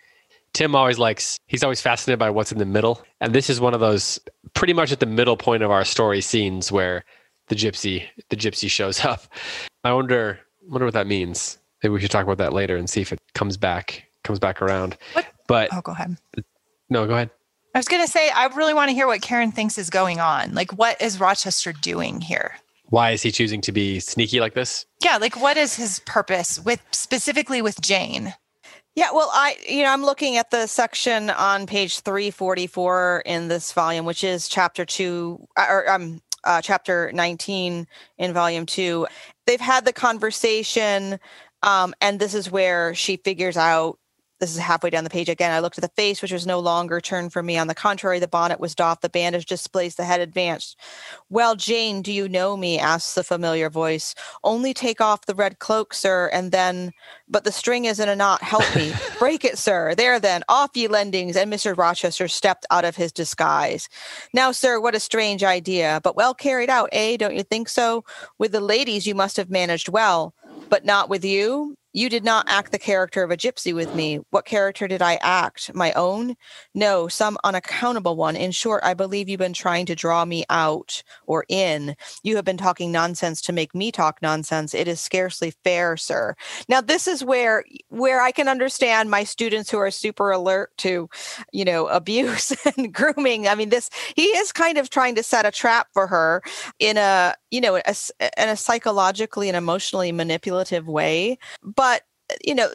Tim always likes, he's always fascinated by what's in the middle. And this is one of those pretty much at the middle point of our story scenes where the gypsy, the gypsy shows (laughs) up. I wonder, wonder what that means. Maybe we should talk about that later and see if it comes back, comes back around. What? But oh, go ahead. no, go ahead. I was going to say, I really want to hear what Karen thinks is going on. Like, what is Rochester doing here? Why is he choosing to be sneaky like this? Yeah. Like, what is his purpose with specifically with Jane? Yeah, well, I you know I'm looking at the section on page 344 in this volume, which is chapter two or um uh, chapter 19 in volume two. They've had the conversation, um, and this is where she figures out. This is halfway down the page again. I looked at the face, which was no longer turned from me. On the contrary, the bonnet was doffed, the bandage displaced, the head advanced. Well, Jane, do you know me? asks the familiar voice. Only take off the red cloak, sir, and then but the string is in a knot. Help me. (laughs) Break it, sir. There then, off ye lendings. And Mr. Rochester stepped out of his disguise. Now, sir, what a strange idea, but well carried out, eh? Don't you think so? With the ladies, you must have managed well, but not with you. You did not act the character of a gypsy with me. What character did I act? My own? No, some unaccountable one. In short, I believe you've been trying to draw me out or in. You have been talking nonsense to make me talk nonsense. It is scarcely fair, sir. Now, this is where where I can understand my students who are super alert to, you know, (laughs) abuse and grooming. I mean, this he is kind of trying to set a trap for her in a you know a, in a psychologically and emotionally manipulative way. But you know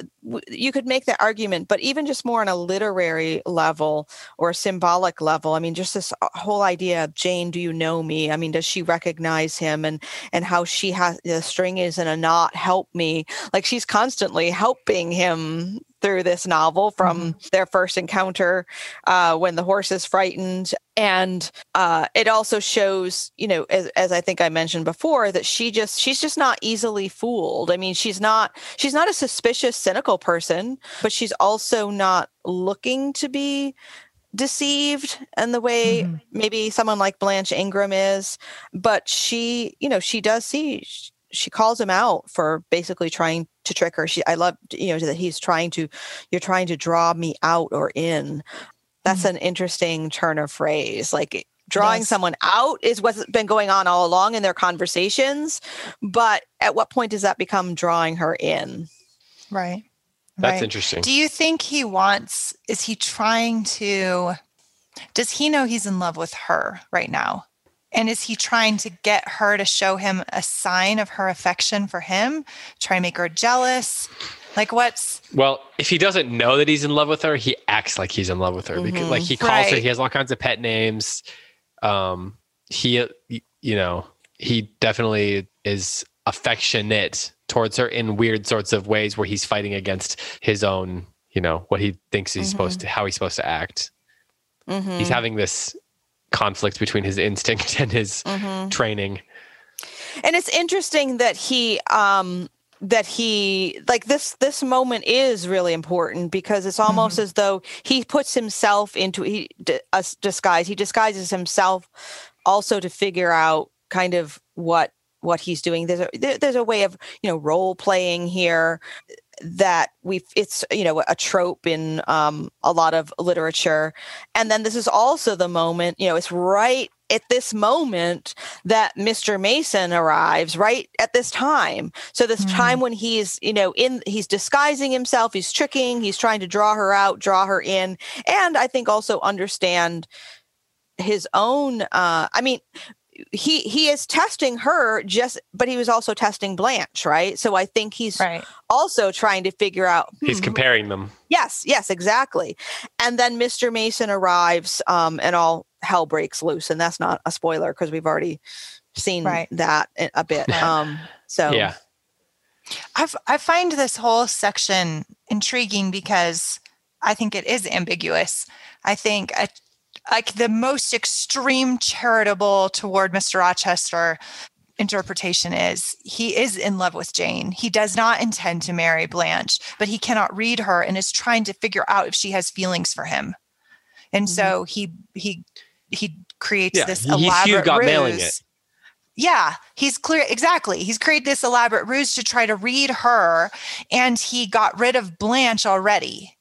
you could make that argument but even just more on a literary level or symbolic level i mean just this uh, whole idea of jane do you know me? I mean does she recognize him and and how she has the string is in a knot help me like she's constantly helping him through this novel from their first encounter uh, when the horse is frightened. And uh, it also shows you know as, as i think i mentioned before that she just she's just not easily fooled. I mean she's not she's not a suspicious cynical person but she's also not looking to be deceived in the way Mhm. maybe someone like blanche ingram is. But she you know she does see she calls him out for basically trying to trick her she i love you know that he's trying to you're trying to draw me out or in that's mm-hmm. an interesting turn of phrase like drawing yes. someone out is what's been going on all along in their conversations. But at what point does that become drawing her in? Right. That's right. interesting. Do you think he wants, is he trying to, does he know he's in love with her right now? And is he trying to get her to show him a sign of her affection for him, try to make her jealous? Like what's well, if he doesn't know that he's in love with her, he acts like he's in love with her mm-hmm. because like he calls right. her, he has all kinds of pet names. Um, he, you know, he definitely is affectionate towards her in weird sorts of ways where he's fighting against his own, you know, what he thinks he's mm-hmm. supposed to, how he's supposed to act. Mm-hmm. He's having this conflict between his instinct and his mm-hmm. training. And it's interesting that he, um, that he like this this moment is really important because it's almost mm-hmm. as though he puts himself into he a disguise he disguises himself also to figure out kind of what what he's doing there's a there, there's a way of you know role playing here that we've it's you know a trope in um, a lot of literature and then this is also the moment you know it's right at this moment that Mr. Mason arrives right at this time. So this mm. time when he's, you know, in he's disguising himself, he's tricking, he's trying to draw her out, draw her in, and I think also understand his own uh I mean he he is testing her just but he was also testing blanche right? So i think he's right. also trying to figure out hmm, he's comparing them. Yes yes exactly. And then mr mason arrives um and all hell breaks loose and that's not a spoiler because we've already seen right. that a bit (laughs) um so yeah. I've, i find this whole section intriguing because i think it is ambiguous. I think a like the most extreme charitable toward Mr. Rochester interpretation is he is in love with Jane. He does not intend to marry Blanche, but he cannot read her and is trying to figure out if she has feelings for him. And mm-hmm. so he he he creates yeah, this elaborate ruse. Yeah, he's clear exactly. He's created this elaborate ruse to try to read her and he got rid of Blanche already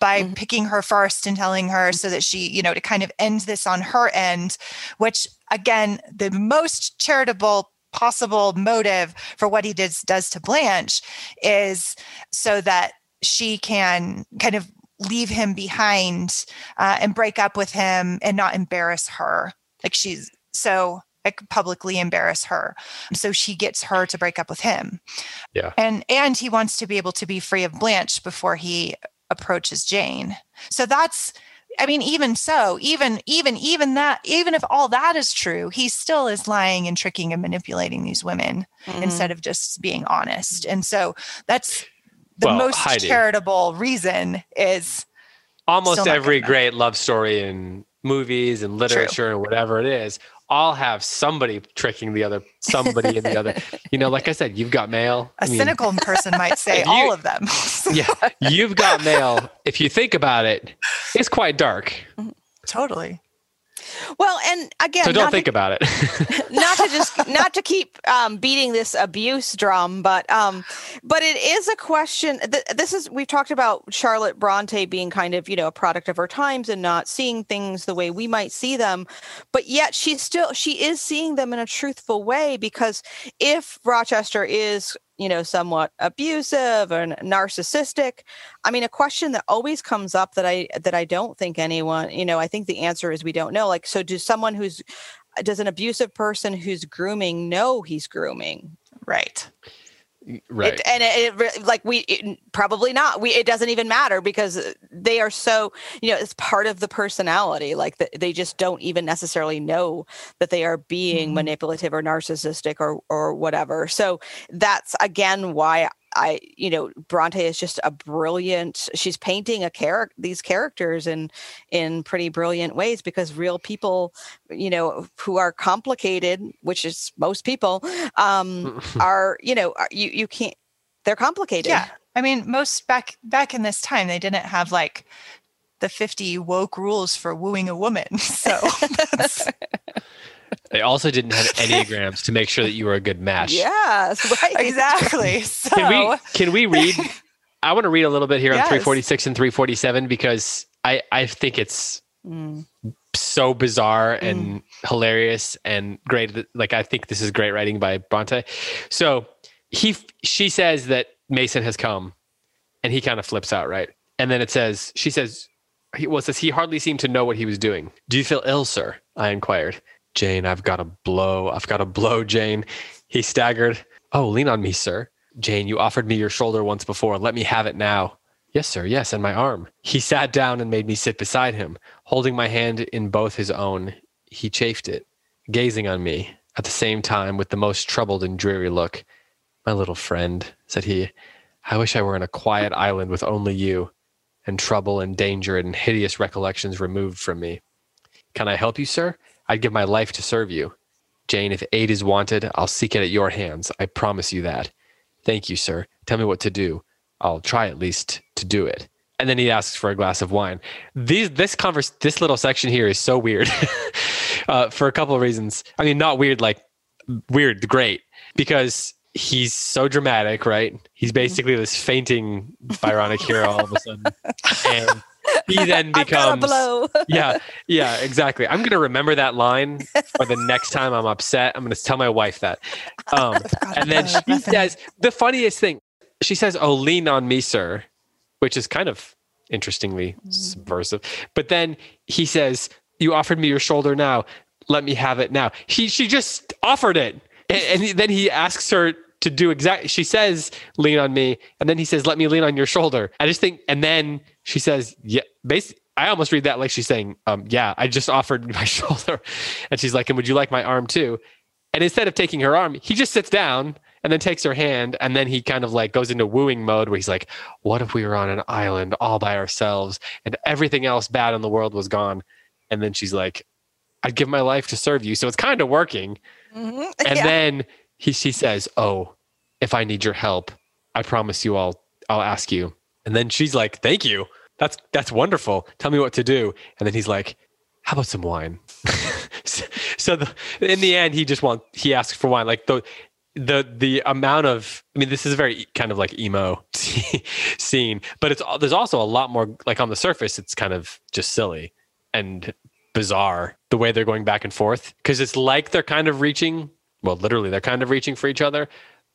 by mm-hmm. picking her first and telling her so that she, you know, to kind of end this on her end, which again, the most charitable possible motive for what he does does to Blanche is so that she can kind of leave him behind uh, and break up with him and not embarrass her. Like she's so like publicly embarrass her. So she gets her to break up with him. Yeah. And and he wants to be able to be free of Blanche before he approaches Jane. So that's I mean, even so, even even even that, even if all that is true, he still is lying and tricking and manipulating these women mm-hmm. instead of just being honest. And so that's the well, most Heidi, charitable reason is almost every great love story in movies and literature true. and whatever it is all have somebody tricking the other, somebody in the other. You know, like I said, you've got mail. A I mean, cynical person might say you, all of them. (laughs) yeah, you've got mail. If you think about it, it's quite dark. Mm-hmm. Totally. Well, and again, so don't think to, about it. (laughs) not to just (laughs) not to keep um, beating this abuse drum, but um, but it is a question. Th- this is we've talked about Charlotte Bronte being kind of you know a product of her times and not seeing things the way we might see them, but yet she's still she is seeing them in a truthful way because if Rochester is you know, somewhat abusive or narcissistic. I mean, a question that always comes up that I that I don't think anyone, you know, I think the answer is we don't know. Like, so does someone who's does an abusive person who's grooming know he's grooming? Right right. it, and it, it, like we it, probably not. We it doesn't even matter because they are so you know it's part of the personality like the, they just don't even necessarily know that they are being mm-hmm. manipulative or narcissistic or or whatever. So that's again why I, you know, Bronte is just a brilliant. She's painting a character, these characters in in pretty brilliant ways because real people, you know, who are complicated, which is most people, um, (laughs) are you know, are, you you can't. They're complicated. Yeah, I mean, most back back in this time, they didn't have like the 50 woke rules for wooing a woman. (laughs) So (laughs) They also didn't have enneagrams to make sure that you were a good match. Yes, (laughs) right. Exactly. (laughs) So can we can we read? (laughs) I want to read a little bit here yes. on 346 and 347 because I I think it's mm. so bizarre and mm. hilarious and great. Like I think this is great writing by Bronte. So he she says that Mason has come, and he kind of flips out, right? And then it says she says, he, well, it says he hardly seemed to know what he was doing. Do you feel ill, sir? I inquired. Jane, I've got a blow. I've got a blow, Jane. He staggered. Oh, lean on me, sir. Jane, you offered me your shoulder once before. Let me have it now. Yes, sir. Yes, and my arm. He sat down and made me sit beside him, holding my hand in both his own. He chafed it, gazing on me at the same time with the most troubled and dreary look. My little friend, said he, I wish I were in a quiet island with only you, and trouble and danger and hideous recollections removed from me. Can I help you, sir? I'd give my life to serve you. Jane, if aid is wanted, I'll seek it at your hands. I promise you that. Thank you, sir. Tell me what to do. I'll try at least to do it. And then he asks for a glass of wine. These, this converse, this little section here is so weird (laughs) uh, for a couple of reasons. I mean, not weird, like weird, great, because he's so dramatic, right? He's basically this fainting (laughs) Byronic hero all of a sudden. And he then (laughs) becomes (laughs) yeah yeah exactly. I'm to remember that line for the next time i'm upset. I'm to tell my wife that. (laughs) Um, and then she says the funniest thing she says oh lean on me sir which is kind of interestingly mm. subversive. But then he says you offered me your shoulder now. Let me have it now. She she just offered it. And, and then he asks her to do exactly she says lean on me and then he says let me lean on your shoulder i just think and then she says, yeah, basically, I almost read that like she's saying, um, yeah, I just offered (laughs) my shoulder. And she's like, and would you like my arm too? And instead of taking her arm, he just sits down and then takes her hand. And then he kind of like goes into wooing mode where he's like, what if we were on an island all by ourselves and everything else bad in the world was gone? And then she's like, I'd give my life to serve you. So it's kind of working. Mm-hmm. (laughs) And yeah. then he, she says, oh, if I need your help, I promise you I'll, I'll ask you. And then she's like, thank you that's that's wonderful. Tell me what to do. And then he's like, how about some wine? (laughs) so, the, in the end, he just wants he asks for wine. Like the the the amount of I mean, this is a very kind of like emo (laughs) scene, but it's there's also a lot more like on the surface, it's kind of just silly and bizarre the way they're going back and forth because it's like they're kind of reaching well literally they're kind of reaching for each other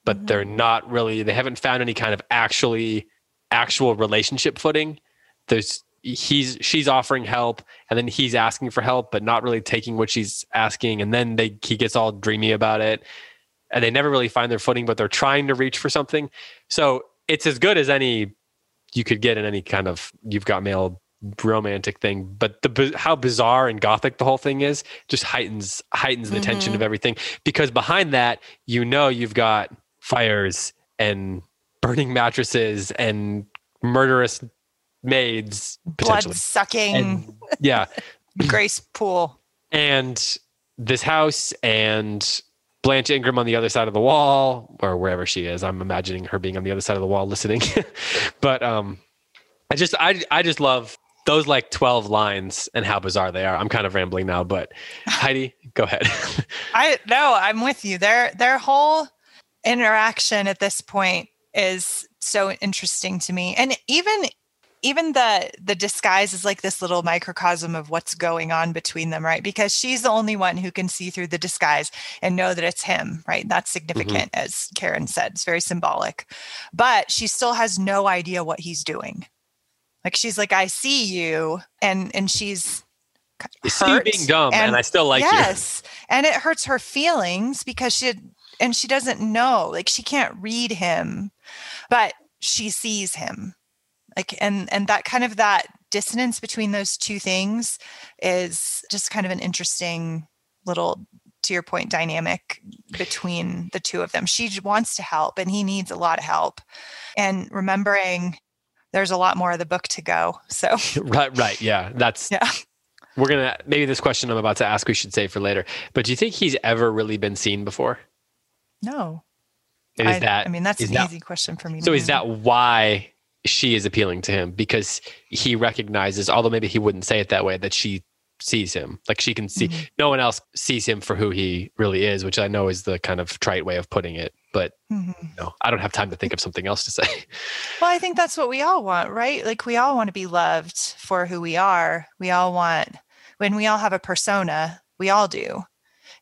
but mm-hmm. they're not really they haven't found any kind of actually actual relationship footing there's he's she's offering help and then he's asking for help but not really taking what she's asking and then they he gets all dreamy about it and they never really find their footing but they're trying to reach for something so it's as good as any you could get in any kind of you've got mail romantic thing but the how bizarre and gothic the whole thing is just heightens heightens the mm-hmm. tension of everything because behind that you know you've got fires and burning mattresses and murderous maids, blood sucking, yeah, (laughs) Grace Poole and this house and Blanche Ingram on the other side of the wall or wherever she is. I'm imagining her being on the other side of the wall listening. (laughs) but um I just I I just love those like 12 lines and how bizarre they are. I'm kind of rambling now, but (laughs) Heidi, go ahead. (laughs) I no, I'm with you. Their their whole interaction at this point is so interesting to me. And even even the the disguise is like this little microcosm of what's going on between them right because she's the only one who can see through the disguise and know that it's him right that's mm-hmm. significant mm-hmm. as karen said it's very symbolic but she still has no idea what he's doing like she's like i see you and and she's see you being dumb and, and i still like yes, you. yes and it hurts her feelings because she and she doesn't know like she can't read him but she sees him. Like and and that kind of that dissonance between those two things is just kind of an interesting little to your point dynamic between the two of them. She wants to help and he needs a lot of help and remembering there's a lot more of the book to go so. (laughs) Right right yeah that's yeah. We're gonna maybe this question i'm about to ask we should save for later but do you think he's ever really been seen before? No. And is I, that i mean that's an that, easy question for me so is that why she is appealing to him? Because he recognizes, although maybe he wouldn't say it that way, that she sees him. Like she can see, mm-hmm. no one else sees him for who he really is, which I know is the kind of trite way of putting it. But mm-hmm. no, I don't have time to think of something else to say. (laughs) Well, I think that's what we all want, right? Like we all want to be loved for who we are. We all want when we all have a persona, we all do.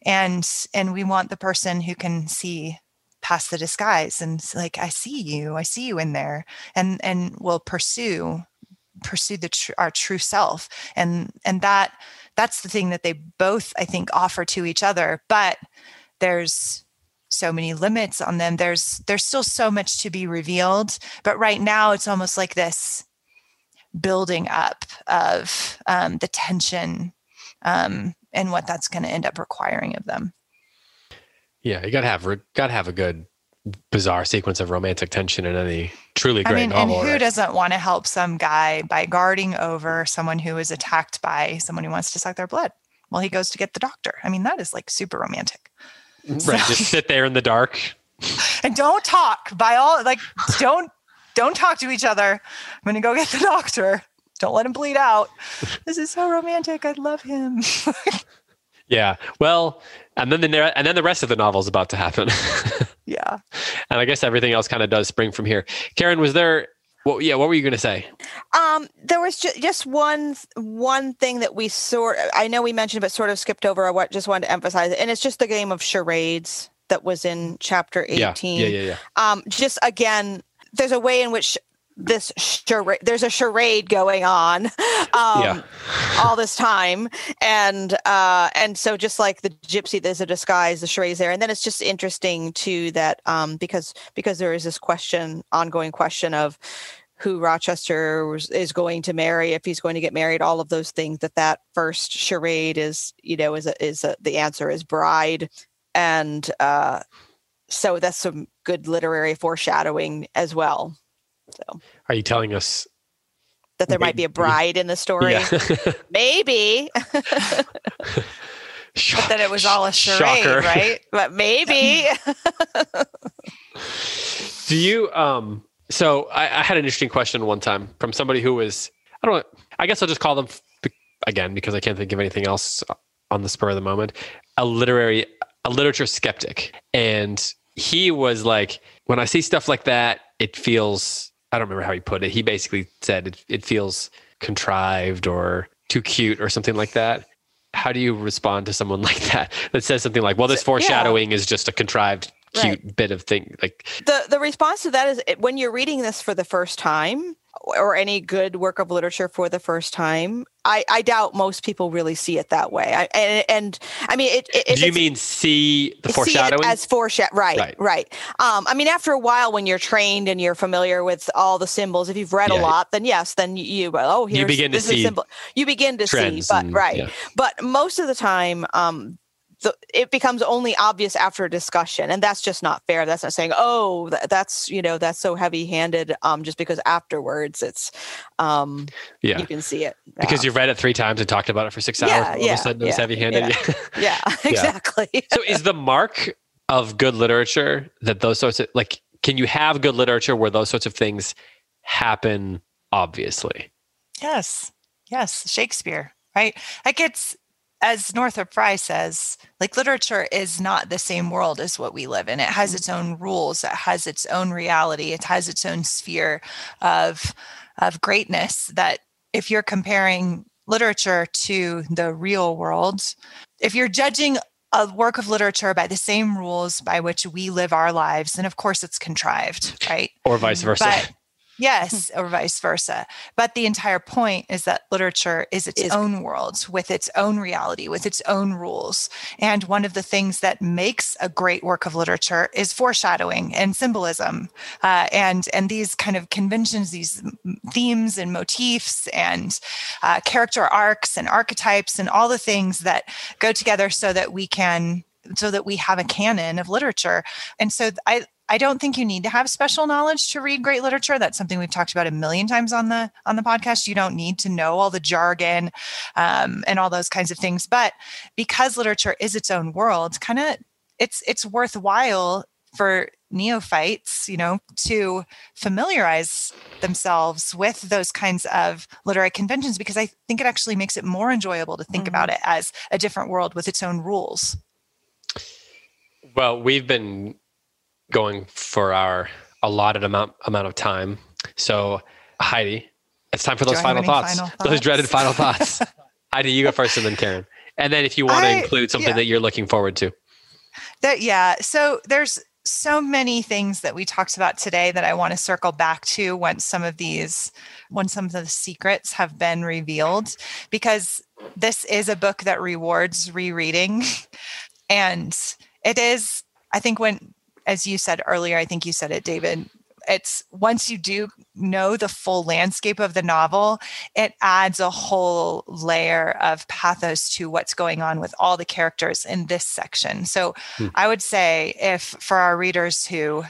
And and we want the person who can see past the disguise and like I see you, I see you in there and and will pursue pursue the tr- our true self. And and that that's the thing that they both i think offer to each other but there's so many limits on them. There's there's still so much to be revealed but right now it's almost like this building up of um, the tension um, and what that's going to end up requiring of them. Yeah you gotta have gotta have a good bizarre sequence of romantic tension in any truly great I mean, novel. And who right? doesn't want to help some guy by guarding over someone who is attacked by someone who wants to suck their blood? Well, he goes to get the doctor. I mean, that is like super romantic. Right. So, just (laughs) sit there in the dark. And don't talk by all like don't don't talk to each other. I'm gonna go get the doctor. Don't let him bleed out. This is so romantic. I love him. (laughs) yeah. Well, and then the and then the rest of the novel is about to happen. (laughs) yeah. And I guess everything else kind of does spring from here. Karen, was there well, yeah. What were you going to say? Um, there was ju- just one one thing that we sort. I know we mentioned, but sort of skipped over. I just wanted to emphasize it, and it's just the game of charades that was in chapter eighteen. Yeah, yeah, yeah. yeah. Um, just again, there's a way in which this charade there's a charade going on (laughs) um, yeah. all this time. And uh and so just like the gypsy there's a disguise the charade there. And then it's just interesting too that um because because there is this question ongoing question of who rochester is going to marry if he's going to get married all of those things that that first charade is you know is a, is a, the answer is bride. And uh so that's some good literary foreshadowing as well so, are you telling us that there might be a bride in the story? Yeah. (laughs) maybe. (laughs) but that it was all a charade, Shocker. right? But maybe. (laughs) Do you? Um. So I, I had an interesting question one time from somebody who was I don't. know, I guess I'll just call them again because I can't think of anything else on the spur of the moment. A literary, a literature skeptic, and he was like, when I see stuff like that, it feels I don't remember how he put it. He basically said it, it feels contrived or too cute or something like that. How do you respond to someone (laughs) like that that says something like, "Well, this foreshadowing yeah. is just a contrived, cute right. bit of thing"? Like the the response to that is when you're reading this for the first time, or any good work of literature for the first time, I, I doubt most people really see it that way. I, and, and I mean, it, it, do you mean see the foreshadowing as foreshadow? Right, right, right. Um, I mean, after a while, when you're trained and you're familiar with all the symbols, if you've read yeah. a lot, then yes, then you, well. oh, here's you begin to see symbol. You begin to see, but and, right. Yeah. But most of the time, um, the, it becomes only obvious after a discussion and that's just not fair. That's not saying oh th- that's you know that's so heavy handed um just because afterwards it's um yeah. you can see it. Because you've read it three times and talked about it for six hours yeah, all yeah, of a sudden yeah, it's heavy handed (laughs) yeah, yeah exactly. (laughs) So is the mark of good literature that those sorts of like can you have good literature where those sorts of things happen obviously? Yes. Yes. Shakespeare right? Like it's as Northrop Frye says, like literature is not the same world as what we live in. It has mm. its own rules, it has its own reality, it has its own sphere of of greatness that if you're comparing literature to the real world, if you're judging a work of literature by the same rules by which we live our lives, then of course it's contrived, right? Or vice versa. But, Yes, (laughs) or vice versa. But the entire point is that literature is its is, own world with its own reality, with its own rules. And one of the things that makes a great work of literature is foreshadowing and symbolism, uh, and and these kind of conventions, these themes and motifs, and uh, character arcs and archetypes, and all the things that go together so that we can so that we have a canon of literature. And so I I don't think you need to have special knowledge to read great literature. That's something we've talked about a million times on the on the podcast. You don't need to know all the jargon um, and all those kinds of things. But because literature is its own world, kind of it's it's worthwhile for neophytes, you know, to familiarize themselves with those kinds of literary conventions because I think it actually makes it more enjoyable to think mm-hmm. about it as a different world with its own rules. Well, we've been going for our allotted amount amount of time. So, Heidi, it's time for those final (laughs) thoughts, final thoughts, those dreaded final thoughts. Heidi, you go first and then Karen. And then if you want to include something yeah. that you're looking forward to. That yeah. So there's so many things that we talked about today that I want to circle back to once some of these once some of the secrets have been revealed because this is a book that rewards rereading (laughs) and it is I think when as you said earlier I think you said it David it's once you do know the full landscape of the novel, it adds a whole layer of pathos to what's going on with all the characters in this section. So hmm. I would say if for our readers who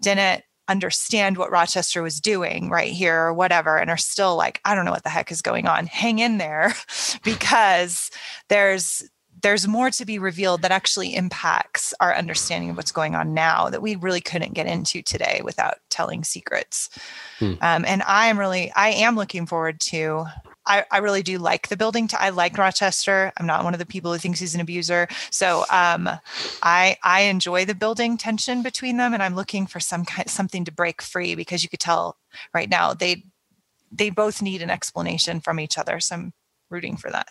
didn't understand what Rochester was doing right here or whatever and are still like I don't know what the heck is going on hang in there (laughs) because there's there's more to be revealed that actually impacts our understanding of what's going on now that we really couldn't get into today without telling secrets. Hmm. Um, and I am really, I am looking forward to. I, I really do like the building. T- I like Rochester. I'm not one of the people who thinks he's an abuser. So um, I I enjoy the building tension between them, and I'm looking for some kind something to break free because you could tell right now they they both need an explanation from each other. So I'm rooting for that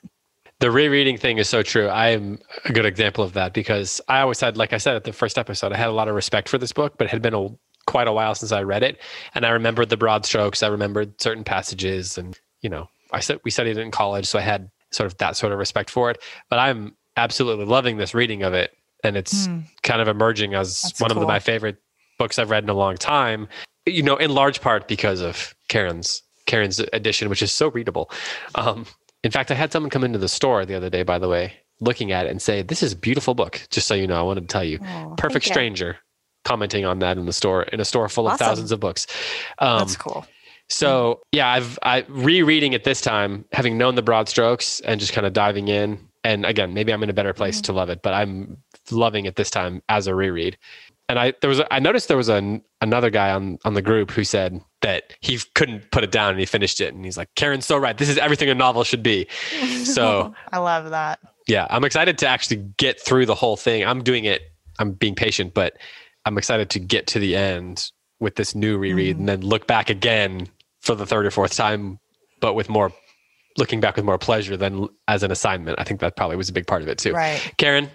the rereading thing is so true. I am a good example of that because I always had, like I said at the first episode, I had a lot of respect for this book, but it had been a, quite a while since I read it, and I remembered the broad strokes. I remembered certain passages, and you know, I said we studied it in college, so I had sort of that sort of respect for it. But I'm absolutely loving this reading of it, and it's mm. kind of emerging as That's one cool. of my favorite books I've read in a long time. You know, in large part because of Karen's Karen's edition, which is so readable. Um, in fact, I had someone come into the store the other day, by the way, looking at it and say, This is a beautiful book. Just so you know, I wanted to tell you. Oh, Perfect stranger commenting on that in the store, in a store full of thousands of books. Um, That's cool. So yeah, I've I rereading it this time, having known the broad strokes and just kind of diving in. And again, maybe I'm in a better place mm-hmm. to love it, but I'm loving it this time as a reread and I there was a, I noticed there was an another guy on on the group who said that he couldn't put it down and he finished it. And he's like Karen's so right. This is everything a novel should be. (laughs) So I love that. Yeah I'm excited to actually get through the whole thing. I'm doing it. I'm being patient but I'm excited to get to the end with this new reread mm. and then look back again for the third or fourth time but with more looking back with more pleasure than as an assignment. I think that probably was a big part of it too. Right. Karen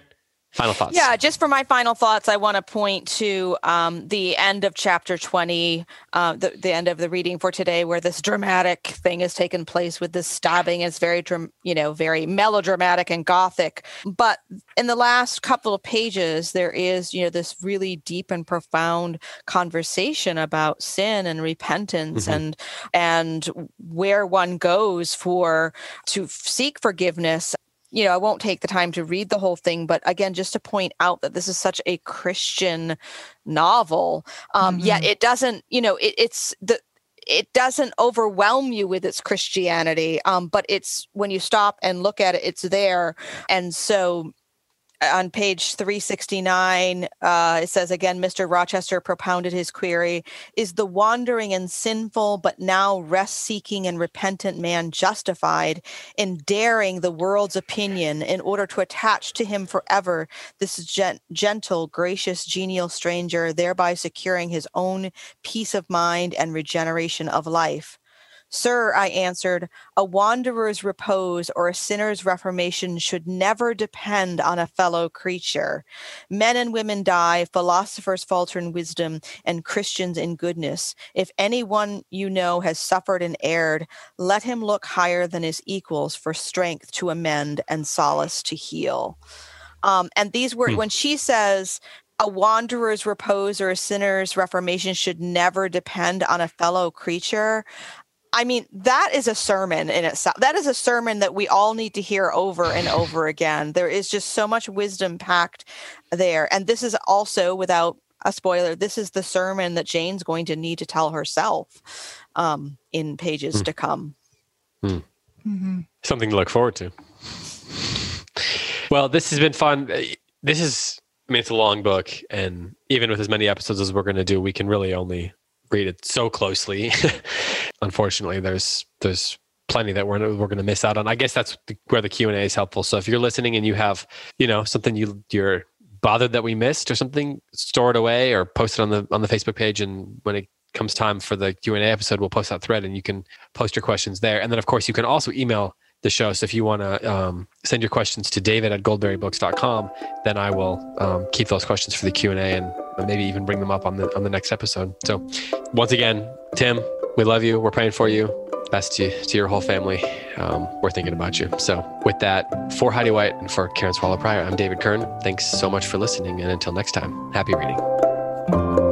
final thoughts. Yeah just for my final thoughts i want to point to um, the end of chapter 20 uh, the, the end of the reading for today where this dramatic thing has taken place with this stabbing. It's very you know very melodramatic and gothic. But in the last couple of pages there is you know this really deep and profound conversation about sin and repentance mm-hmm. and and where one goes for to seek forgiveness you know, I won't take the time to read the whole thing, but again, just to point out that this is such a Christian novel. Um, mm-hmm. Yet it doesn't, you know, it, it's the it doesn't overwhelm you with its Christianity, um, but it's when you stop and look at it, it's there. And so on page 369, uh, it says again, Mr. Rochester propounded his query Is the wandering and sinful, but now rest seeking and repentant man justified in daring the world's opinion in order to attach to him forever this gent- gentle, gracious, genial stranger, thereby securing his own peace of mind and regeneration of life? Sir, I answered, a wanderer's repose or a sinner's reformation should never depend on a fellow creature. Men and women die, philosophers falter in wisdom, and Christians in goodness. If anyone you know has suffered and erred, let him look higher than his equals for strength to amend and solace to heal. Um, and these words, hmm. when she says, a wanderer's repose or a sinner's reformation should never depend on a fellow creature. I mean, that is a sermon in itself. That is a sermon that we all need to hear over and over again. There is just so much wisdom packed there. And this is also, without a spoiler, this is the sermon that Jane's going to need to tell herself um, in pages mm. to come. Mm. Mm-hmm. Something to look forward to. Well, this has been fun. This is, I mean, it's a long book. And even with as many episodes as we're going to do, we can really only read it so closely. (laughs) Unfortunately, there's there's plenty that we're we're going to miss out on. I guess that's where the Q and A is helpful. So if you're listening and you have you know something you you're bothered that we missed or something, store it away or post it on the on the Facebook page, and when it comes time for the Q and A episode, we'll post that thread and you can post your questions there. And then of course you can also email the show. So if you want to um, send your questions to david at goldberrybooks.com, then I will um, keep those questions for the Q&A and maybe even bring them up on the, on the next episode. So once again, Tim, we love you. We're praying for you. Best to, to your whole family. Um, we're thinking about you. So with that, for Heidi White and for Karen Swallow Prior, I'm David Kern. Thanks so much for listening. And until next time, happy reading.